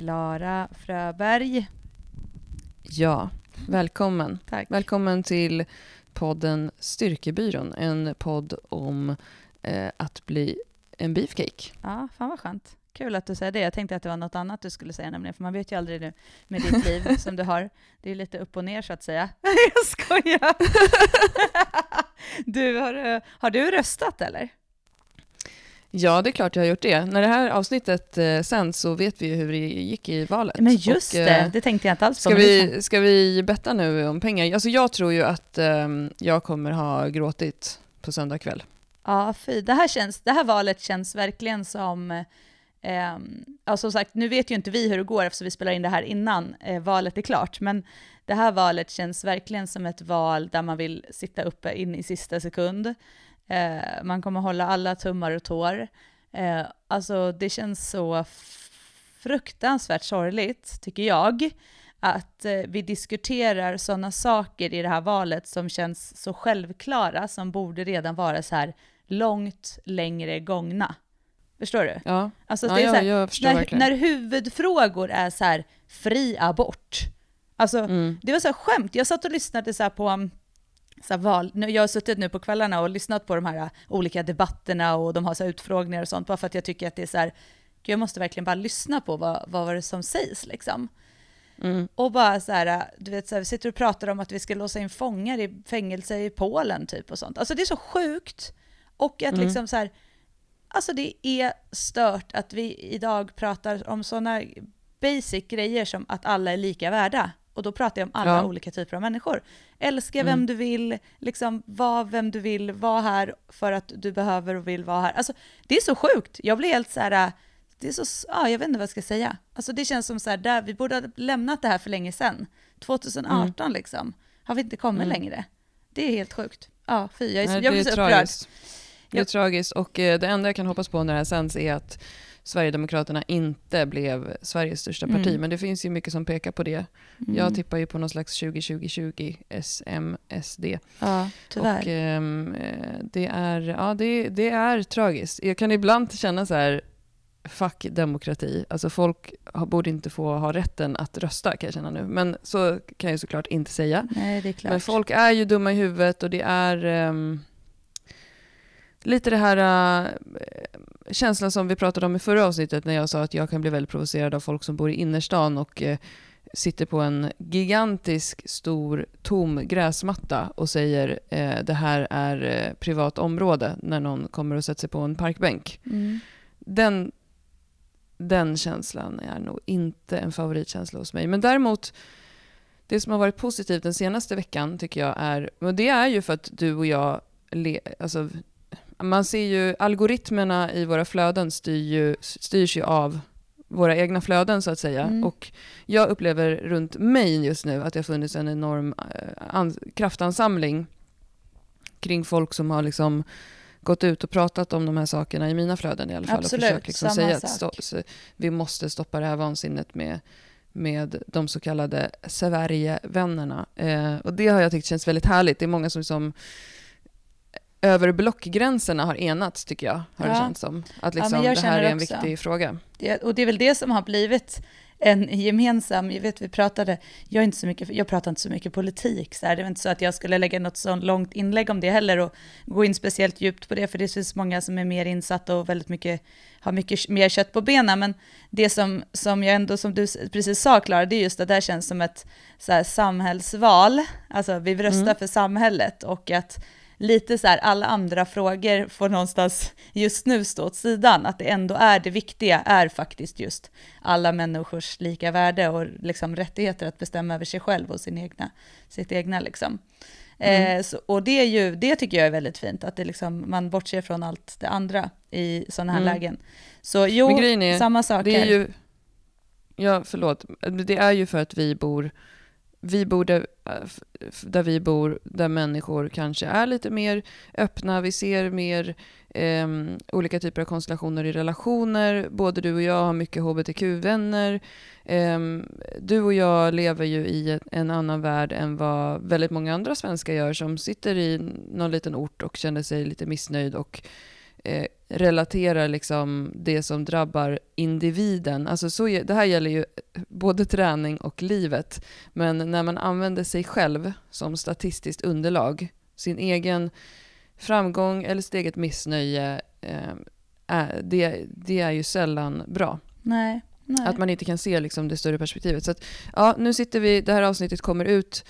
Klara Fröberg. Ja, välkommen. Tack. Välkommen till podden Styrkebyrån, en podd om eh, att bli en beefcake. Ja, fan vad skönt. Kul att du säger det. Jag tänkte att det var något annat du skulle säga nämligen, för man vet ju aldrig nu med ditt liv som du har. Det är lite upp och ner så att säga. Jag skojar! Du, har, har du röstat eller? Ja, det är klart jag har gjort det. När det här avsnittet eh, sänds så vet vi ju hur det gick i valet. Men just Och, det, eh, det tänkte jag inte alls på. Ska det vi, ska vi betta nu om pengar? Alltså jag tror ju att ehm, jag kommer ha gråtit på söndag kväll. Ja, fy. Det här, känns, det här valet känns verkligen som... Eh, ja, som sagt, nu vet ju inte vi hur det går eftersom vi spelar in det här innan eh, valet är klart, men det här valet känns verkligen som ett val där man vill sitta uppe in i sista sekund. Eh, man kommer hålla alla tummar och tår. Eh, alltså, det känns så fruktansvärt sorgligt, tycker jag, att eh, vi diskuterar sådana saker i det här valet som känns så självklara, som borde redan vara så här långt längre gångna. Förstår du? Ja, Alltså ja, det är så ja här, jag förstår när, verkligen. när huvudfrågor är så här, fri abort. Alltså, Mm. det var så här skämt. Jag satt och lyssnade så här på så val. Jag har suttit nu på kvällarna och lyssnat på de här uh, olika debatterna och de har så utfrågningar och sånt, bara för att jag tycker att det är så här, jag måste verkligen bara lyssna på vad, vad var det som sägs liksom. Mm. Och bara så här, uh, du vet, så här, vi sitter och pratar om att vi ska låsa in fångar i fängelse i Polen typ och sånt. Alltså det är så sjukt. Och att Mm. liksom så här, alltså det är stört att vi idag pratar om sådana basic grejer som att alla är lika värda. Och då pratar jag om alla Ja. olika typer av människor. Älska Mm. vem du vill, liksom var vem du vill, var här för att du behöver och vill vara här. Alltså det är så sjukt. Jag blir helt så här, det är så, ja jag vet inte vad jag ska säga. Alltså det känns som så här, där, vi borde ha lämnat det här för länge sedan. 2018 liksom, har vi inte kommit Mm. längre. Det är helt sjukt. Ja, fy, jag, är, Nej, jag det blir är så upprörd. Det är tragiskt och eh, det enda jag kan hoppas på när det här sänds är att Sverigedemokraterna inte blev Sveriges största parti, Mm. men det finns ju mycket som pekar på det. Mm. Jag tippar ju på någon slags 2020-20 SMSD. Ja, tyvärr. Och eh, det, är, ja, det, det är tragiskt. Jag kan ibland känna så här, fuck demokrati. Alltså folk borde inte få ha rätten att rösta kan jag känna nu. Men så kan jag såklart inte säga. Nej, det är klart. Men folk är ju dumma i huvudet och det är ehm, lite det här äh, känslan som vi pratade om i förra avsnittet när jag sa att jag kan bli väldigt provocerad av folk som bor i innerstan och eh, sitter på en gigantisk stor tom gräsmatta och säger eh, det här är eh, privat område när någon kommer och sätter sig på en parkbänk. Mm. Den, den känslan är nog inte en favoritkänsla hos mig. Men däremot, det som har varit positivt den senaste veckan tycker jag är, och det är ju för att du och jag, le, alltså, man ser ju algoritmerna i våra flöden styr ju, styrs ju av våra egna flöden så att säga. Mm. Och jag upplever runt mig just nu att det har funnits en enorm eh, an, kraftansamling kring folk som har liksom gått ut och pratat om de här sakerna i mina flöden i alla fall. Absolut, och försökt liksom säga att stå, vi måste stoppa det här vansinnet med, med de så kallade Sverigevännerna. Eh, och det har jag tyckt känns väldigt härligt. Det är många som, som över blockgränserna har enats tycker jag. Har det Ja. känts som. Att Ja, liksom, jag det här är en också. viktig fråga. Det, och det är väl det som har blivit en gemensam, jag vet vi pratade, jag, inte så mycket, jag pratar inte så mycket politik, så här. det är inte så att jag skulle lägga något så långt inlägg om det heller och gå in speciellt djupt på det, för det finns många som är mer insatta och väldigt mycket, har mycket mer kött på benen, men det som, som jag ändå, som du precis sa Klara, det är just att det här känns som ett så här, samhällsval, alltså vi röstar Mm. för samhället och att lite så här alla andra frågor får någonstans just nu stå åt sidan, att det ändå är det viktiga är faktiskt just alla människors lika värde och liksom rättigheter att bestämma över sig själv och sin egna, sitt egna liksom. Mm. Eh, så, och det, är ju, det tycker jag är väldigt fint, att det liksom, man bortser från allt det andra i sådana här Mm. lägen. Så jo, är, samma sak Det är här. ju, ja förlåt, det är ju för att vi bor, vi bor där, eh, där vi bor, där människor kanske är lite mer öppna, vi ser mer eh, olika typer av konstellationer i relationer, både du och jag har mycket hbtq-vänner, eh, du och jag lever ju i en annan värld än vad väldigt många andra svenskar gör som sitter i någon liten ort och känner sig lite missnöjd och eh, relaterar liksom det som drabbar individen. Alltså så, det här gäller ju både träning och livet. Men när man använder sig själv som statistiskt underlag, sin egen framgång eller sitt eget missnöje, eh, är, det, det är ju sällan bra. Nej. Nej. Att man inte kan se liksom det större perspektivet. Så att, ja, nu sitter vi, det här avsnittet kommer ut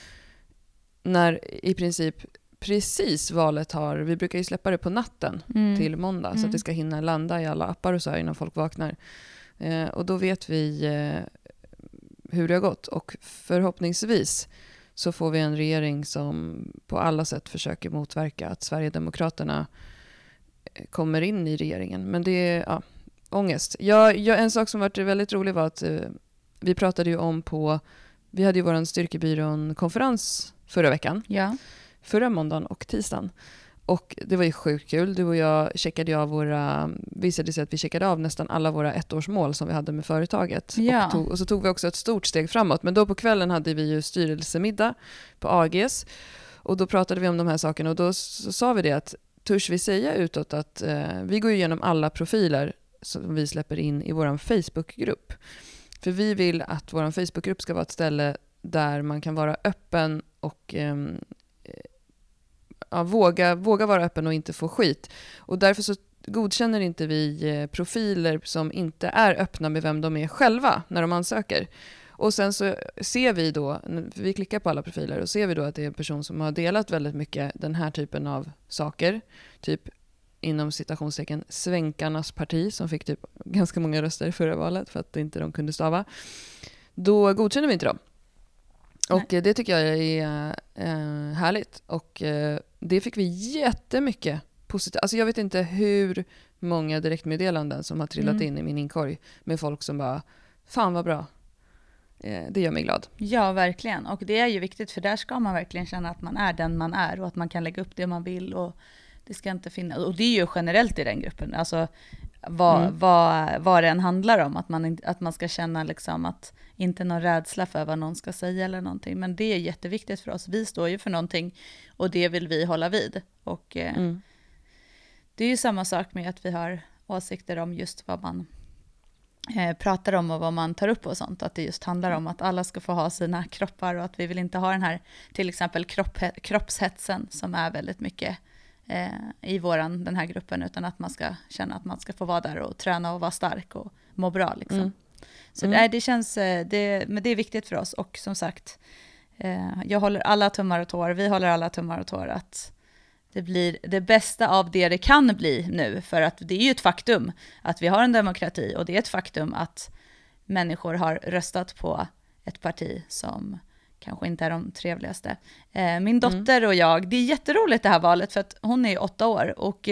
när i princip precis valet har, vi brukar ju släppa det på natten mm. till måndag mm. så att mm. det ska hinna landa i alla appar och så här innan folk vaknar. Eh, och då vet vi eh, hur det har gått och förhoppningsvis så får vi en regering som på alla sätt försöker motverka att Sverigedemokraterna eh, kommer in i regeringen. Men det är ja, ångest. Jag, jag, en sak som varit väldigt rolig var att eh, vi pratade ju om på, vi hade ju vår styrkebyrån-konferens förra veckan. Ja förra måndagen och tisdagen. Och det var ju sjukt kul. Du och jag checkade av våra, visade sig att vi checkade av nästan alla våra ettårsmål som vi hade med företaget. Ja. Och, tog, och, så tog vi också ett stort steg framåt. Men då på kvällen hade vi ju styrelsemiddag på AGs. Och då pratade vi om de här sakerna och då sa vi det att törs vi säga utåt att eh, vi går igenom alla profiler som vi släpper in i vår Facebookgrupp. För vi vill att vår Facebookgrupp ska vara ett ställe där man kan vara öppen och eh, ja, våga, våga vara öppen och inte få skit. Och därför så godkänner inte vi eh, profiler som inte är öppna med vem de är själva när de ansöker. Och sen så ser vi då, vi klickar på alla profiler och ser vi då att det är en person som har delat väldigt mycket den här typen av saker. Typ inom citationstecken svänkarnas parti som fick typ ganska många röster i förra valet för att inte de kunde stava. Då godkänner vi inte dem. Och det tycker jag är äh, härligt. Och det fick vi jättemycket positivt. Alltså jag vet inte hur många direktmeddelanden som har trillat mm. in i min inkorg med folk som bara “Fan vad bra”. Eh, det gör mig glad. Ja, verkligen. Och det är ju viktigt för där ska man verkligen känna att man är den man är och att man kan lägga upp det man vill. Och det ska inte finnas, och det är ju generellt i den gruppen, alltså vad, mm. vad, vad det än handlar om, att man, att man ska känna liksom att inte någon rädsla för vad någon ska säga eller någonting. Men det är jätteviktigt för oss. Vi står ju för någonting och det vill vi hålla vid. Och eh, mm. det är ju samma sak med att vi har åsikter om just vad man eh, pratar om och vad man tar upp och sånt. Att det just handlar om att alla ska få ha sina kroppar och att vi vill inte ha den här till exempel kropp, kroppshetsen som är väldigt mycket i våran, den här gruppen, utan att man ska känna att man ska få vara där och träna och vara stark och må bra. Liksom. Mm. Så mm. det, det känns, eh, det, men det är viktigt för oss och som sagt, eh, jag håller alla tummar och tår, vi håller alla tummar och tår att det blir det bästa av det det kan bli nu, för att det är ju ett faktum att vi har en demokrati och det är ett faktum att människor har röstat på ett parti som kanske inte är de trevligaste. Eh, min mm. dotter mm. och jag, det är jätteroligt det här valet för att hon är åtta år och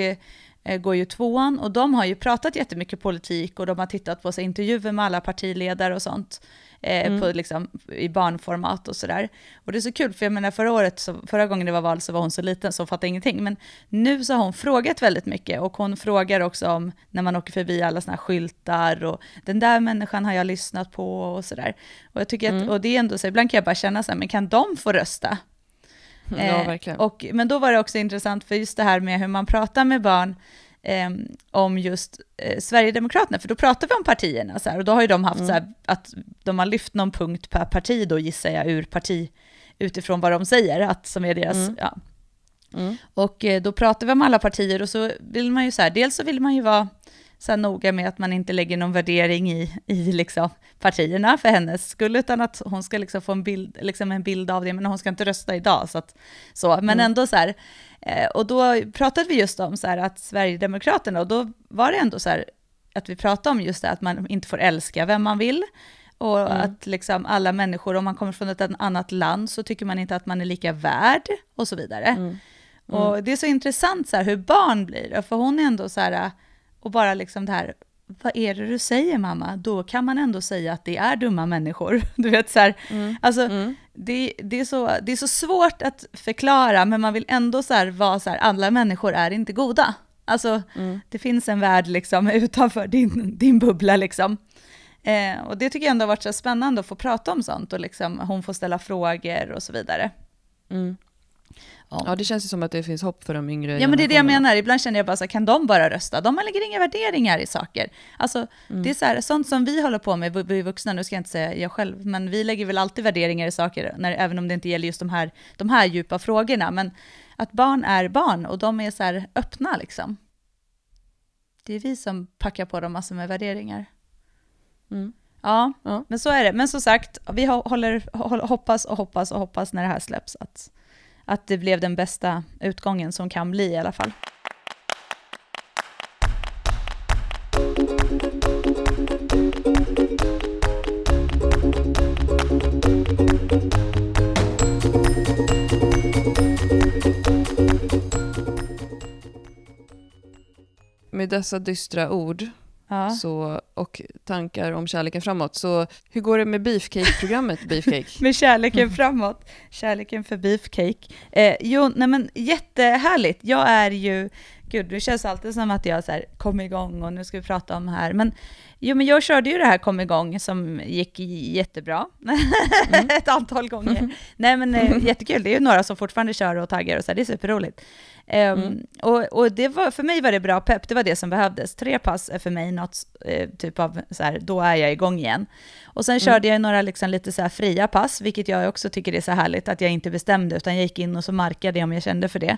Eh, går ju tvåan och de har ju pratat jättemycket politik och de har tittat på sig intervjuer med alla partiledare och sånt. Eh, mm. på, liksom, i barnformat och sådär. Och det är så kul, för jag menar förra året, så, förra gången det var val så var hon så liten så hon fattade ingenting. Men nu så har hon frågat väldigt mycket och hon frågar också om när man åker förbi alla sådana här skyltar och den där människan har jag lyssnat på och sådär. Och jag tycker att, mm. och det är ändå så, ibland kan jag bara känna så här, men kan de få rösta? Ja, eh, verkligen. och, men då var det också intressant för just det här med hur man pratar med barn eh, om just eh, Sverigedemokraterna, för då pratar vi om partierna så här, och då har ju de haft mm. så här, att de har lyft någon punkt per parti då gissar jag ur parti, utifrån vad de säger, att som är deras, mm. ja. Mm. Och eh, då pratar vi om alla partier och så vill man ju så här, dels så vill man ju vara så här noga med att man inte lägger någon värdering i, i liksom partierna för hennes skull, utan att hon ska liksom få en bild, liksom en bild av det, men hon ska inte rösta idag. Så, att, så. Men mm. ändå så här, och då pratade vi just om så här att Sverigedemokraterna, och då var det ändå så här att vi pratade om just det, att man inte får älska vem man vill, och mm. att liksom alla människor, om man kommer från ett annat land, så tycker man inte att man är lika värd, och så vidare. Mm. Mm. Och det är så intressant så här, hur barn blir, för hon är ändå så här, och bara liksom det här, vad är det du säger mamma? Då kan man ändå säga att det är dumma människor. Du vet så här, mm. alltså mm. Det, det, är så, det är så svårt att förklara, men man vill ändå så här vara så här, alla människor är inte goda. Alltså mm. det finns en värld liksom utanför din, din bubbla liksom. Eh, och det tycker jag ändå har varit så spännande att få prata om sånt och liksom hon får ställa frågor och så vidare. Mm. Ja. Ja, det känns ju som att det finns hopp för de yngre Ja men det är det jag menar, ibland känner jag bara så här, kan de bara rösta? De lägger inga värderingar i saker. Alltså Mm. det är så här, sånt som vi håller på med, vi- vuxna, nu ska jag inte säga jag själv, men vi lägger väl alltid värderingar i saker, när, även om det inte gäller just de här, de här djupa frågorna. Men att barn är barn och de är så här öppna liksom. Det är vi som packar på dem massor med värderingar. Mm. Ja, Ja. men så är det. Men som sagt, vi håller, hå- hoppas och hoppas och hoppas när det här släpps att, att det blev den bästa utgången som kan bli i alla fall. Med dessa dystra ord Ja. så, och tankar om kärleken framåt, så hur går det med Beefcake-programmet Beefcake? Med kärleken framåt. Kärleken för beefcake. Eh, jo, nej men jättehärligt. Jag är ju, gud det känns alltid som att jag så här, kom igång och nu ska vi prata om här. Men, jo, men jag körde ju det här kom igång som gick jättebra. Ett antal gånger. nej men eh, jättekul, det är ju några som fortfarande kör och taggar och så här, det är superroligt. Ehm, Mm. och och det var, för mig var det bra pepp, det var det som behövdes. Tre pass är för mig något eh, typ av, så här, då är jag igång igen. Och sen körde jag några liksom lite så här fria pass, vilket jag också tycker är så härligt, att jag inte bestämde, utan jag gick in och så markade om jag kände för det.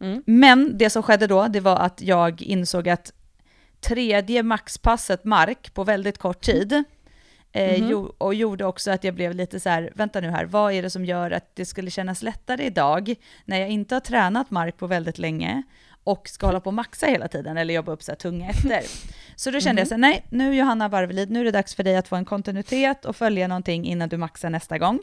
Mm. Men det som skedde då, det var att jag insåg att tredje maxpasset mark på väldigt kort tid, Mhm. jo, och gjorde också att jag blev lite så här, vänta nu här, vad är det som gör att det skulle kännas lättare idag, när jag inte har tränat mark på väldigt länge, och ska hålla på och maxa hela tiden, eller jobba upp så här tunga efter. Så då kände jag så här, nej, nu Johanna Barvelid, nu är det dags för dig att få en kontinuitet och följa någonting innan du maxar nästa gång.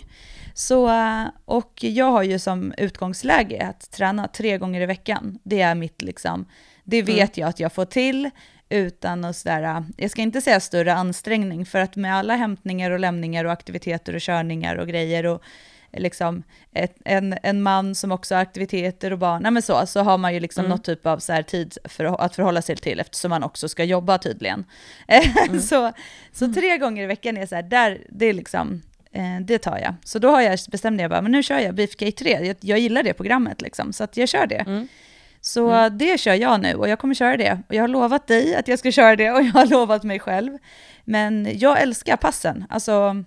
Så, eh, och jag har ju som utgångsläge att träna tre gånger i veckan. Det är mitt liksom, det vet jag att jag får till utan att sådär, jag ska inte säga större ansträngning, för att med alla hämtningar och lämningar och aktiviteter och körningar och grejer och liksom ett, en, en man som också har aktiviteter och barn, nej men så, så har man ju liksom Mm. något typ av så här tid för att förhålla sig till eftersom man också ska jobba tydligen. så, så tre gånger i veckan är så här, där, det är liksom, eh, det tar jag. Så då har jag bestämde jag bara, men nu kör jag Beefcake 3, jag, jag gillar det programmet liksom, så att jag kör det. Mm. Så det kör jag nu och jag kommer köra det. Och jag har lovat dig att jag ska köra det och jag har lovat mig själv. Men jag älskar passen. Alltså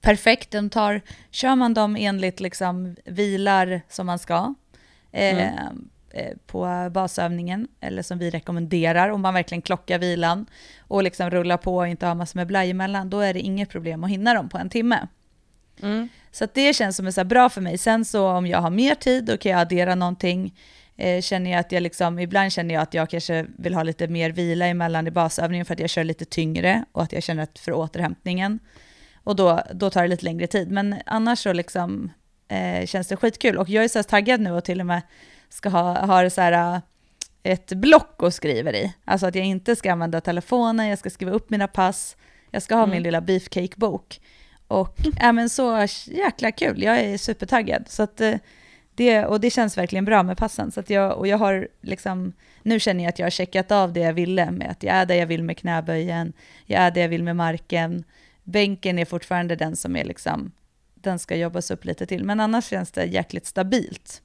perfekt, de tar, kör man dem enligt liksom vilar som man ska eh, Mm. eh, på basövningen, eller som vi rekommenderar, om man verkligen klockar vilan och liksom rullar på och inte har massor med blaj emellan, då är det inget problem att hinna dem på en timme. Mm. Så det känns som är så bra för mig. Sen så om jag har mer tid, då kan jag addera någonting. Eh, känner jag att jag liksom, ibland känner jag att jag kanske vill ha lite mer vila emellan i basövningen för att jag kör lite tyngre och att jag känner att för återhämtningen. Och då, då tar det lite längre tid. Men annars så liksom, eh, känns det skitkul. Och jag är så taggad nu och till och med ska ha, ha så här, eh, ett block och skriver i. Alltså att jag inte ska använda telefonen, jag ska skriva upp mina pass, jag ska ha Mm. min lilla beefcake-bok. Och ja, men så jäkla kul, jag är supertaggad. Så att, eh, det, och det känns verkligen bra med passen. Så jag, och jag har liksom, nu känner jag att jag har checkat av det jag ville med att jag är där jag vill med knäböjen, jag är där jag vill med marken. Bänken är fortfarande den som är liksom, den ska jobbas upp lite till. Men annars känns det jäkligt stabilt.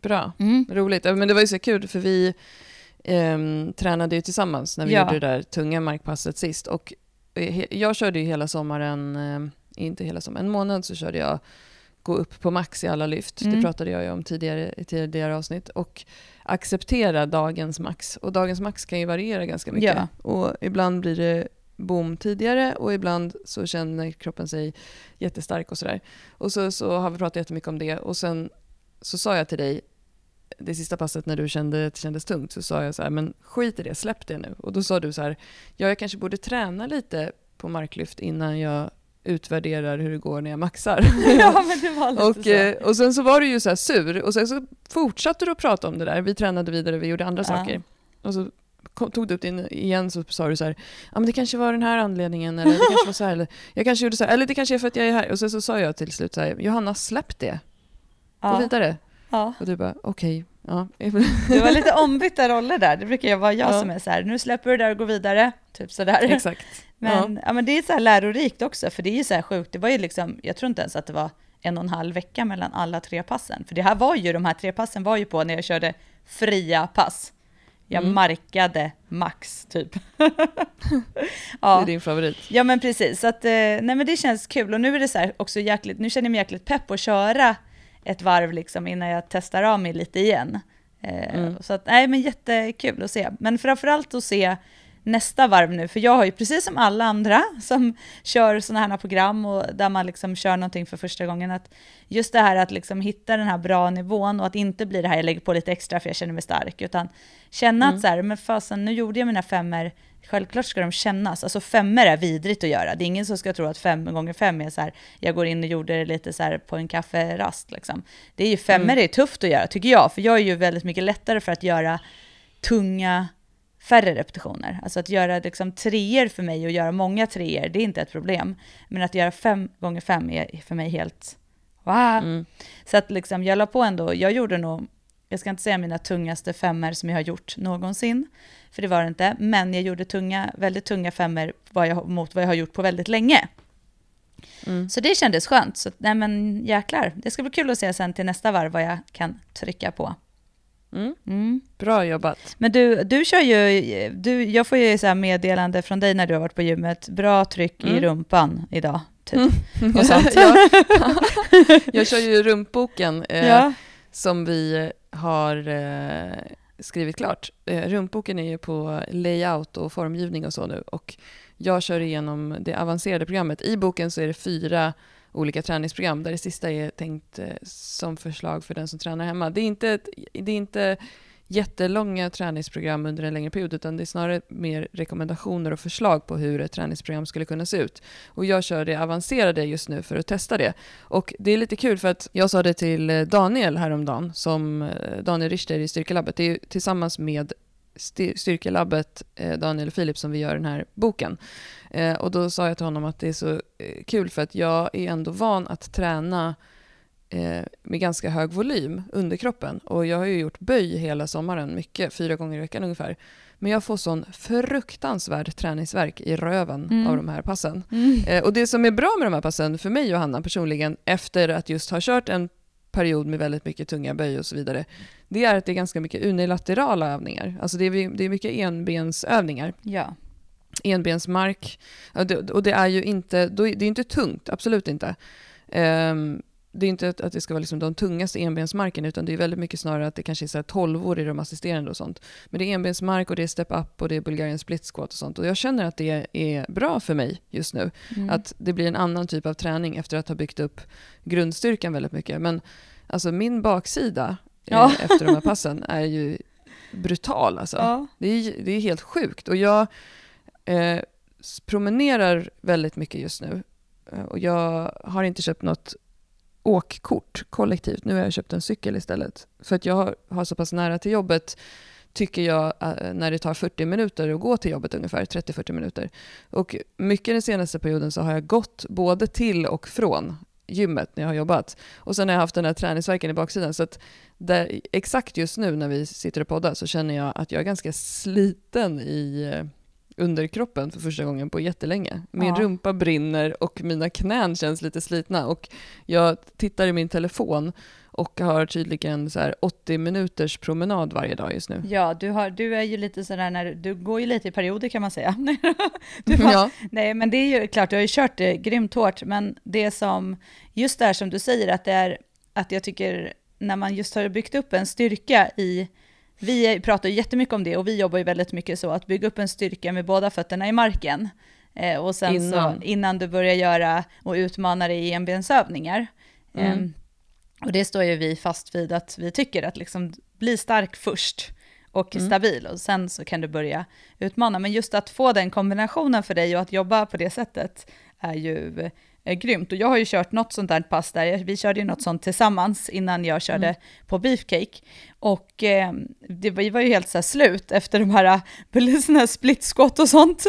Bra, roligt. Ja, Men det var ju så kul för vi ehm, tränade ju tillsammans när vi Ja. gjorde det där tunga markpasset sist. Och eh, jag körde ju hela sommaren, eh, inte hela sommaren, en månad så körde jag gå upp på max i alla lyft. Mm. Det pratade jag ju om tidigare, i tidigare avsnitt. Och acceptera dagens max. Och dagens max kan ju variera ganska mycket. Ja. Och ibland blir det boom tidigare och ibland så känner kroppen sig jättestark och sådär. Och så, så har vi pratat jättemycket om det och sen så sa jag till dig det sista passet när du kände att det kändes tungt så sa jag så här, men skit i det, släpp det nu. Och då sa du så här, ja jag kanske borde träna lite på marklyft innan jag utvärderar hur det går när jag maxar. ja, men det var lite och, så. eh, och sen så var du ju så här sur och sen så fortsatte du att prata om det där. Vi tränade vidare, vi gjorde andra Ja. saker. Och så tog du upp din igen så sa du så här, ja men det kanske var den här anledningen eller det kanske var så här, eller jag kanske gjorde så här, eller det kanske är för att jag är här. Och sen så sa jag till slut så här, Johanna släpp det, gå ja, vidare. ja. Och du bara, okej, ja. Det var lite ombytta roller där. Det brukar ju vara jag Ja. som är så här, nu släpper du det där och går vidare. Typ sådär. Exakt. Men, ja. men det är så här lärorikt också, för det är ju så här sjukt. Det var ju liksom, jag tror inte ens att det var en och en halv vecka mellan alla tre passen. För det här var ju, de här tre passen var ju på när jag körde fria pass. Jag mm. markade max typ. ja. Det är din favorit. Ja men precis, så att, eh, nej men det känns kul och nu är det så här också jäkligt, nu känner jag mig jäkligt pepp att köra ett varv liksom innan jag testar av mig lite igen. Eh, mm. Så att, nej men jättekul att se. Men framförallt att se nästa varv nu, för jag har ju precis som alla andra som kör sådana här program och där man liksom kör någonting för första gången, att just det här att liksom hitta den här bra nivån och att inte bli det här jag lägger på lite extra för jag känner mig stark, utan känna mm. att så här, men fasen nu gjorde jag mina femmer, självklart ska de kännas, alltså femmer är vidrigt att göra, det är ingen som ska tro att fem gånger fem är så här, jag går in och gjorde det lite så här på en kafferast liksom. Det är ju femmer mm. är tufft att göra tycker jag, för jag är ju väldigt mycket lättare för att göra tunga färre repetitioner. Alltså att göra liksom treor för mig och göra många treor, det är inte ett problem. Men att göra fem gånger fem är för mig helt wow. Mm. Så att liksom jag la på ändå, jag gjorde nog, jag ska inte säga mina tungaste femmer som jag har gjort någonsin, för det var det inte, men jag gjorde tunga, väldigt tunga femmer mot vad jag har gjort på väldigt länge. Mm. Så det kändes skönt. Så nej men jäklar, det ska bli kul att se sen till nästa varv vad jag kan trycka på. Mm. Mm. Bra jobbat. Men du, du kör ju, du, jag får ju så meddelande från dig när du har varit på gymmet, bra tryck mm. i rumpan idag. Typ. Mm. Och sånt. jag, jag kör ju rumpboken eh, ja. som vi har eh, skrivit klart. Eh, rumpboken är ju på layout och formgivning och så nu och jag kör igenom det avancerade programmet. I boken så är det fyra olika träningsprogram där det sista är tänkt eh, som förslag för den som tränar hemma. Det är inte, det är inte jättelånga träningsprogram under en längre period utan det är snarare mer rekommendationer och förslag på hur ett träningsprogram skulle kunna se ut. Och jag kör det avancerade just nu för att testa det. Och det är lite kul för att jag sa det till eh, Daniel häromdagen, som eh, Daniel Richter i Styrkelabbet. Det är tillsammans med Styrkelabbet, eh, Daniel och Filip, som vi gör den här boken. Och då sa jag till honom att det är så kul för att jag är ändå van att träna eh, med ganska hög volym under kroppen. Och jag har ju gjort böj hela sommaren, mycket, fyra gånger i veckan ungefär. Men jag får sån fruktansvärd träningsverk i röven mm. av de här passen. Mm. Eh, och det som är bra med de här passen, för mig och Hanna personligen, efter att just ha kört en period med väldigt mycket tunga böj och så vidare, det är att det är ganska mycket unilaterala övningar. Alltså det är, det är mycket enbensövningar. Ja enbensmark. Och det är ju inte, det är inte tungt, absolut inte. Um, det är inte att det ska vara liksom de tungaste enbensmarken utan det är väldigt mycket snarare att det kanske är så här 12 år i de assisterande och sånt. Men det är enbensmark och det är step up och det är Bulgarian split squat och sånt. Och jag känner att det är bra för mig just nu. Mm. Att det blir en annan typ av träning efter att ha byggt upp grundstyrkan väldigt mycket. Men alltså min baksida ja. eh, efter de här passen är ju brutal alltså. Ja. Det, är, det är helt sjukt. Och jag eh, promenerar väldigt mycket just nu. Eh, och jag har inte köpt något åkkort kollektivt. Nu har jag köpt en cykel istället. För att jag har, så pass nära till jobbet tycker jag eh, när det tar 40 minuter att gå till jobbet ungefär, 30-40 minuter. Och mycket den senaste perioden så har jag gått både till och från gymmet när jag har jobbat. Och sen har jag haft den här träningsverken i baksidan. Så att där, exakt just nu när vi sitter och poddar så känner jag att jag är ganska sliten i eh, underkroppen för första gången på jättelänge. Min ja. rumpa brinner och mina knän känns lite slitna. Och jag tittar i min telefon och har tydligen så 80 minuters promenad varje dag just nu. Ja, du, har, du är ju lite sådär när du går ju lite i perioder kan man säga. har, ja. Nej, men det är ju klart, du har ju kört det grymt hårt, men det som, just där som du säger, att det är, att jag tycker när man just har byggt upp en styrka i vi pratar jättemycket om det och vi jobbar ju väldigt mycket så att bygga upp en styrka med båda fötterna i marken. Eh, och sen innan. så innan du börjar göra och utmana dig i enbensövningar. Mm. Eh, och det står ju vi fast vid att vi tycker att liksom bli stark först och mm. stabil och sen så kan du börja utmana. Men just att få den kombinationen för dig och att jobba på det sättet är ju är grymt. Och jag har ju kört något sånt där pass där, vi körde ju något sånt tillsammans innan jag körde mm. på Beefcake. Och eh, det var, var ju helt så slut efter de här, här splitskott och sånt.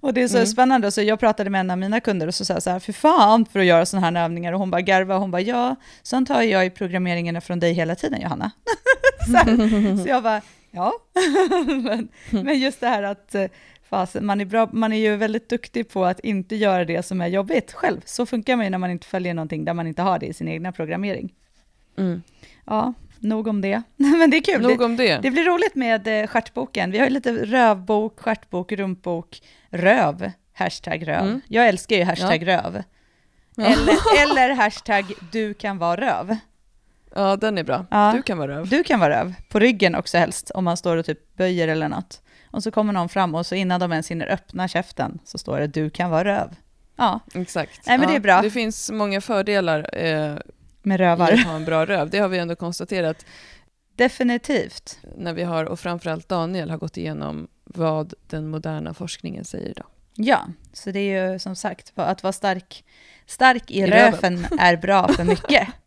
Och det är så mm. spännande, så jag pratade med en av mina kunder och så sa jag så här, för fan för att göra sådana här övningar. Och hon bara garva, hon bara ja, sånt har jag i programmeringen från dig hela tiden Johanna. så, så, jag bara, ja, men, men just det här att fasen, man är, bra, man är ju väldigt duktig på att inte göra det som är jobbigt själv. Så funkar man ju när man inte följer någonting där man inte har det i sin egna programmering. Mm. Ja, nog om det. Men det är kul. Nog om det. Det blir roligt med eh, stjärtboken. Vi har ju lite rövbok, stjärtbok, rumpbok, röv, hashtag röv. Mm. Jag älskar ju hashtag röv. Ja. Eller, eller hashtag du kan vara röv. Ja, den är bra. Ja. Du kan vara röv. Du kan vara röv, på ryggen också helst, om man står och typ böjer eller något. Och så kommer någon fram och så innan de ens hinner öppna käften så står det du kan vara röv. Ja, Exakt. Nej, men det är bra. Det finns många fördelar eh, med rövar. att ha en bra röv. Det har vi ändå konstaterat Definitivt. när vi har, och framförallt Daniel har gått igenom vad den moderna forskningen säger idag. Ja, så det är ju som sagt, att vara stark, stark i, I röven är bra för mycket.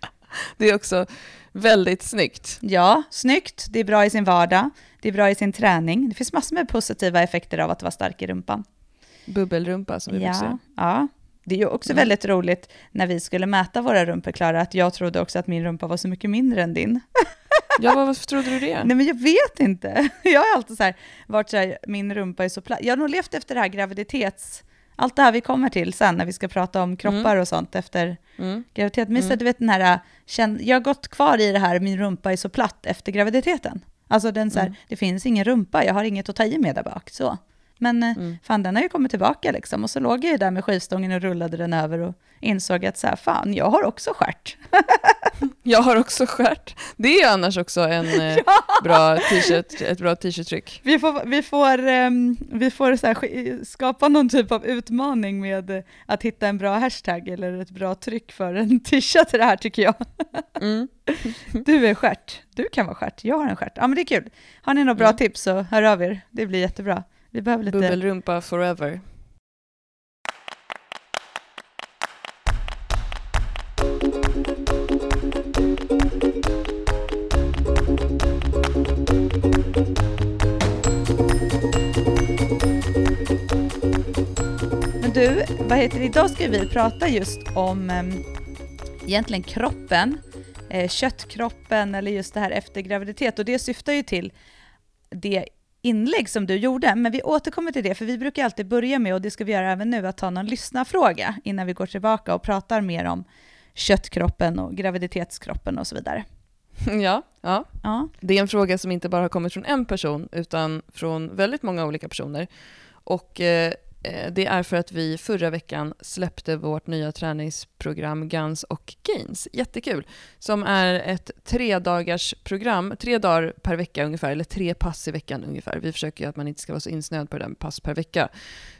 Det är också väldigt snyggt. Ja, snyggt, det är bra i sin vardag, det är bra i sin träning. Det finns massor med positiva effekter av att vara stark i rumpan. Bubbelrumpa som vi brukar Ja, säga. ja. Det är ju också Mm. väldigt roligt när vi skulle mäta våra rumpor, Klara, att jag trodde också att min rumpa var så mycket mindre än din. Ja, vad- varför trodde du det? Nej men jag vet inte. Jag har alltid så här, varit så här, min rumpa är så platt. Jag har nog levt efter det här graviditets... Allt det här vi kommer till sen när vi ska prata om kroppar och sånt efter Mm. graviditet. Men så Mm. du vet den här, känn- jag har gått kvar i det här, min rumpa är så platt efter graviditeten. Alltså den så här, Mm. det finns ingen rumpa, jag har inget att ta i med där bak. Så. Men eh, Mm. fan den har ju kommit tillbaka liksom. Och så låg jag ju där med skivstången och rullade den över och insåg att så här, fan jag har också stjärt. Jag har också stjärt. Det är annars också en eh, bra t-shirt, ett bra t-shirt-tryck. Vi får, vi får, ehm, vi får så här, sk- skapa någon typ av utmaning med att hitta en bra hashtag eller ett bra tryck för en t-shirt till det här tycker jag. Mm. Du är stjärt, du kan vara stjärt, jag har en stjärt. Ja men det är kul. Har ni några bra Mm. tips så hör av er, det blir jättebra. Vi behöver lite... Bubbelrumpa forever. Men du, vad heter det? Idag ska vi prata just om um, egentligen kroppen, eh, köttkroppen eller just det här efter graviditet och det syftar ju till det inlägg som du gjorde, men vi återkommer till det, för vi brukar alltid börja med, och det ska vi göra även nu, att ta någon lyssnarfråga innan vi går tillbaka och pratar mer om köttkroppen och graviditetskroppen och så vidare. Ja, ja, Ja, det är en fråga som inte bara har kommit från en person utan från väldigt många olika personer. Och eh, Eh, det är för att vi förra veckan släppte vårt nya träningsprogram Guns och Gains. Jättekul! Som är ett tre dagars program, tre dagar per vecka ungefär, eller tre pass i veckan ungefär. Vi försöker ju att man inte ska vara så insnöad på det där med pass per vecka.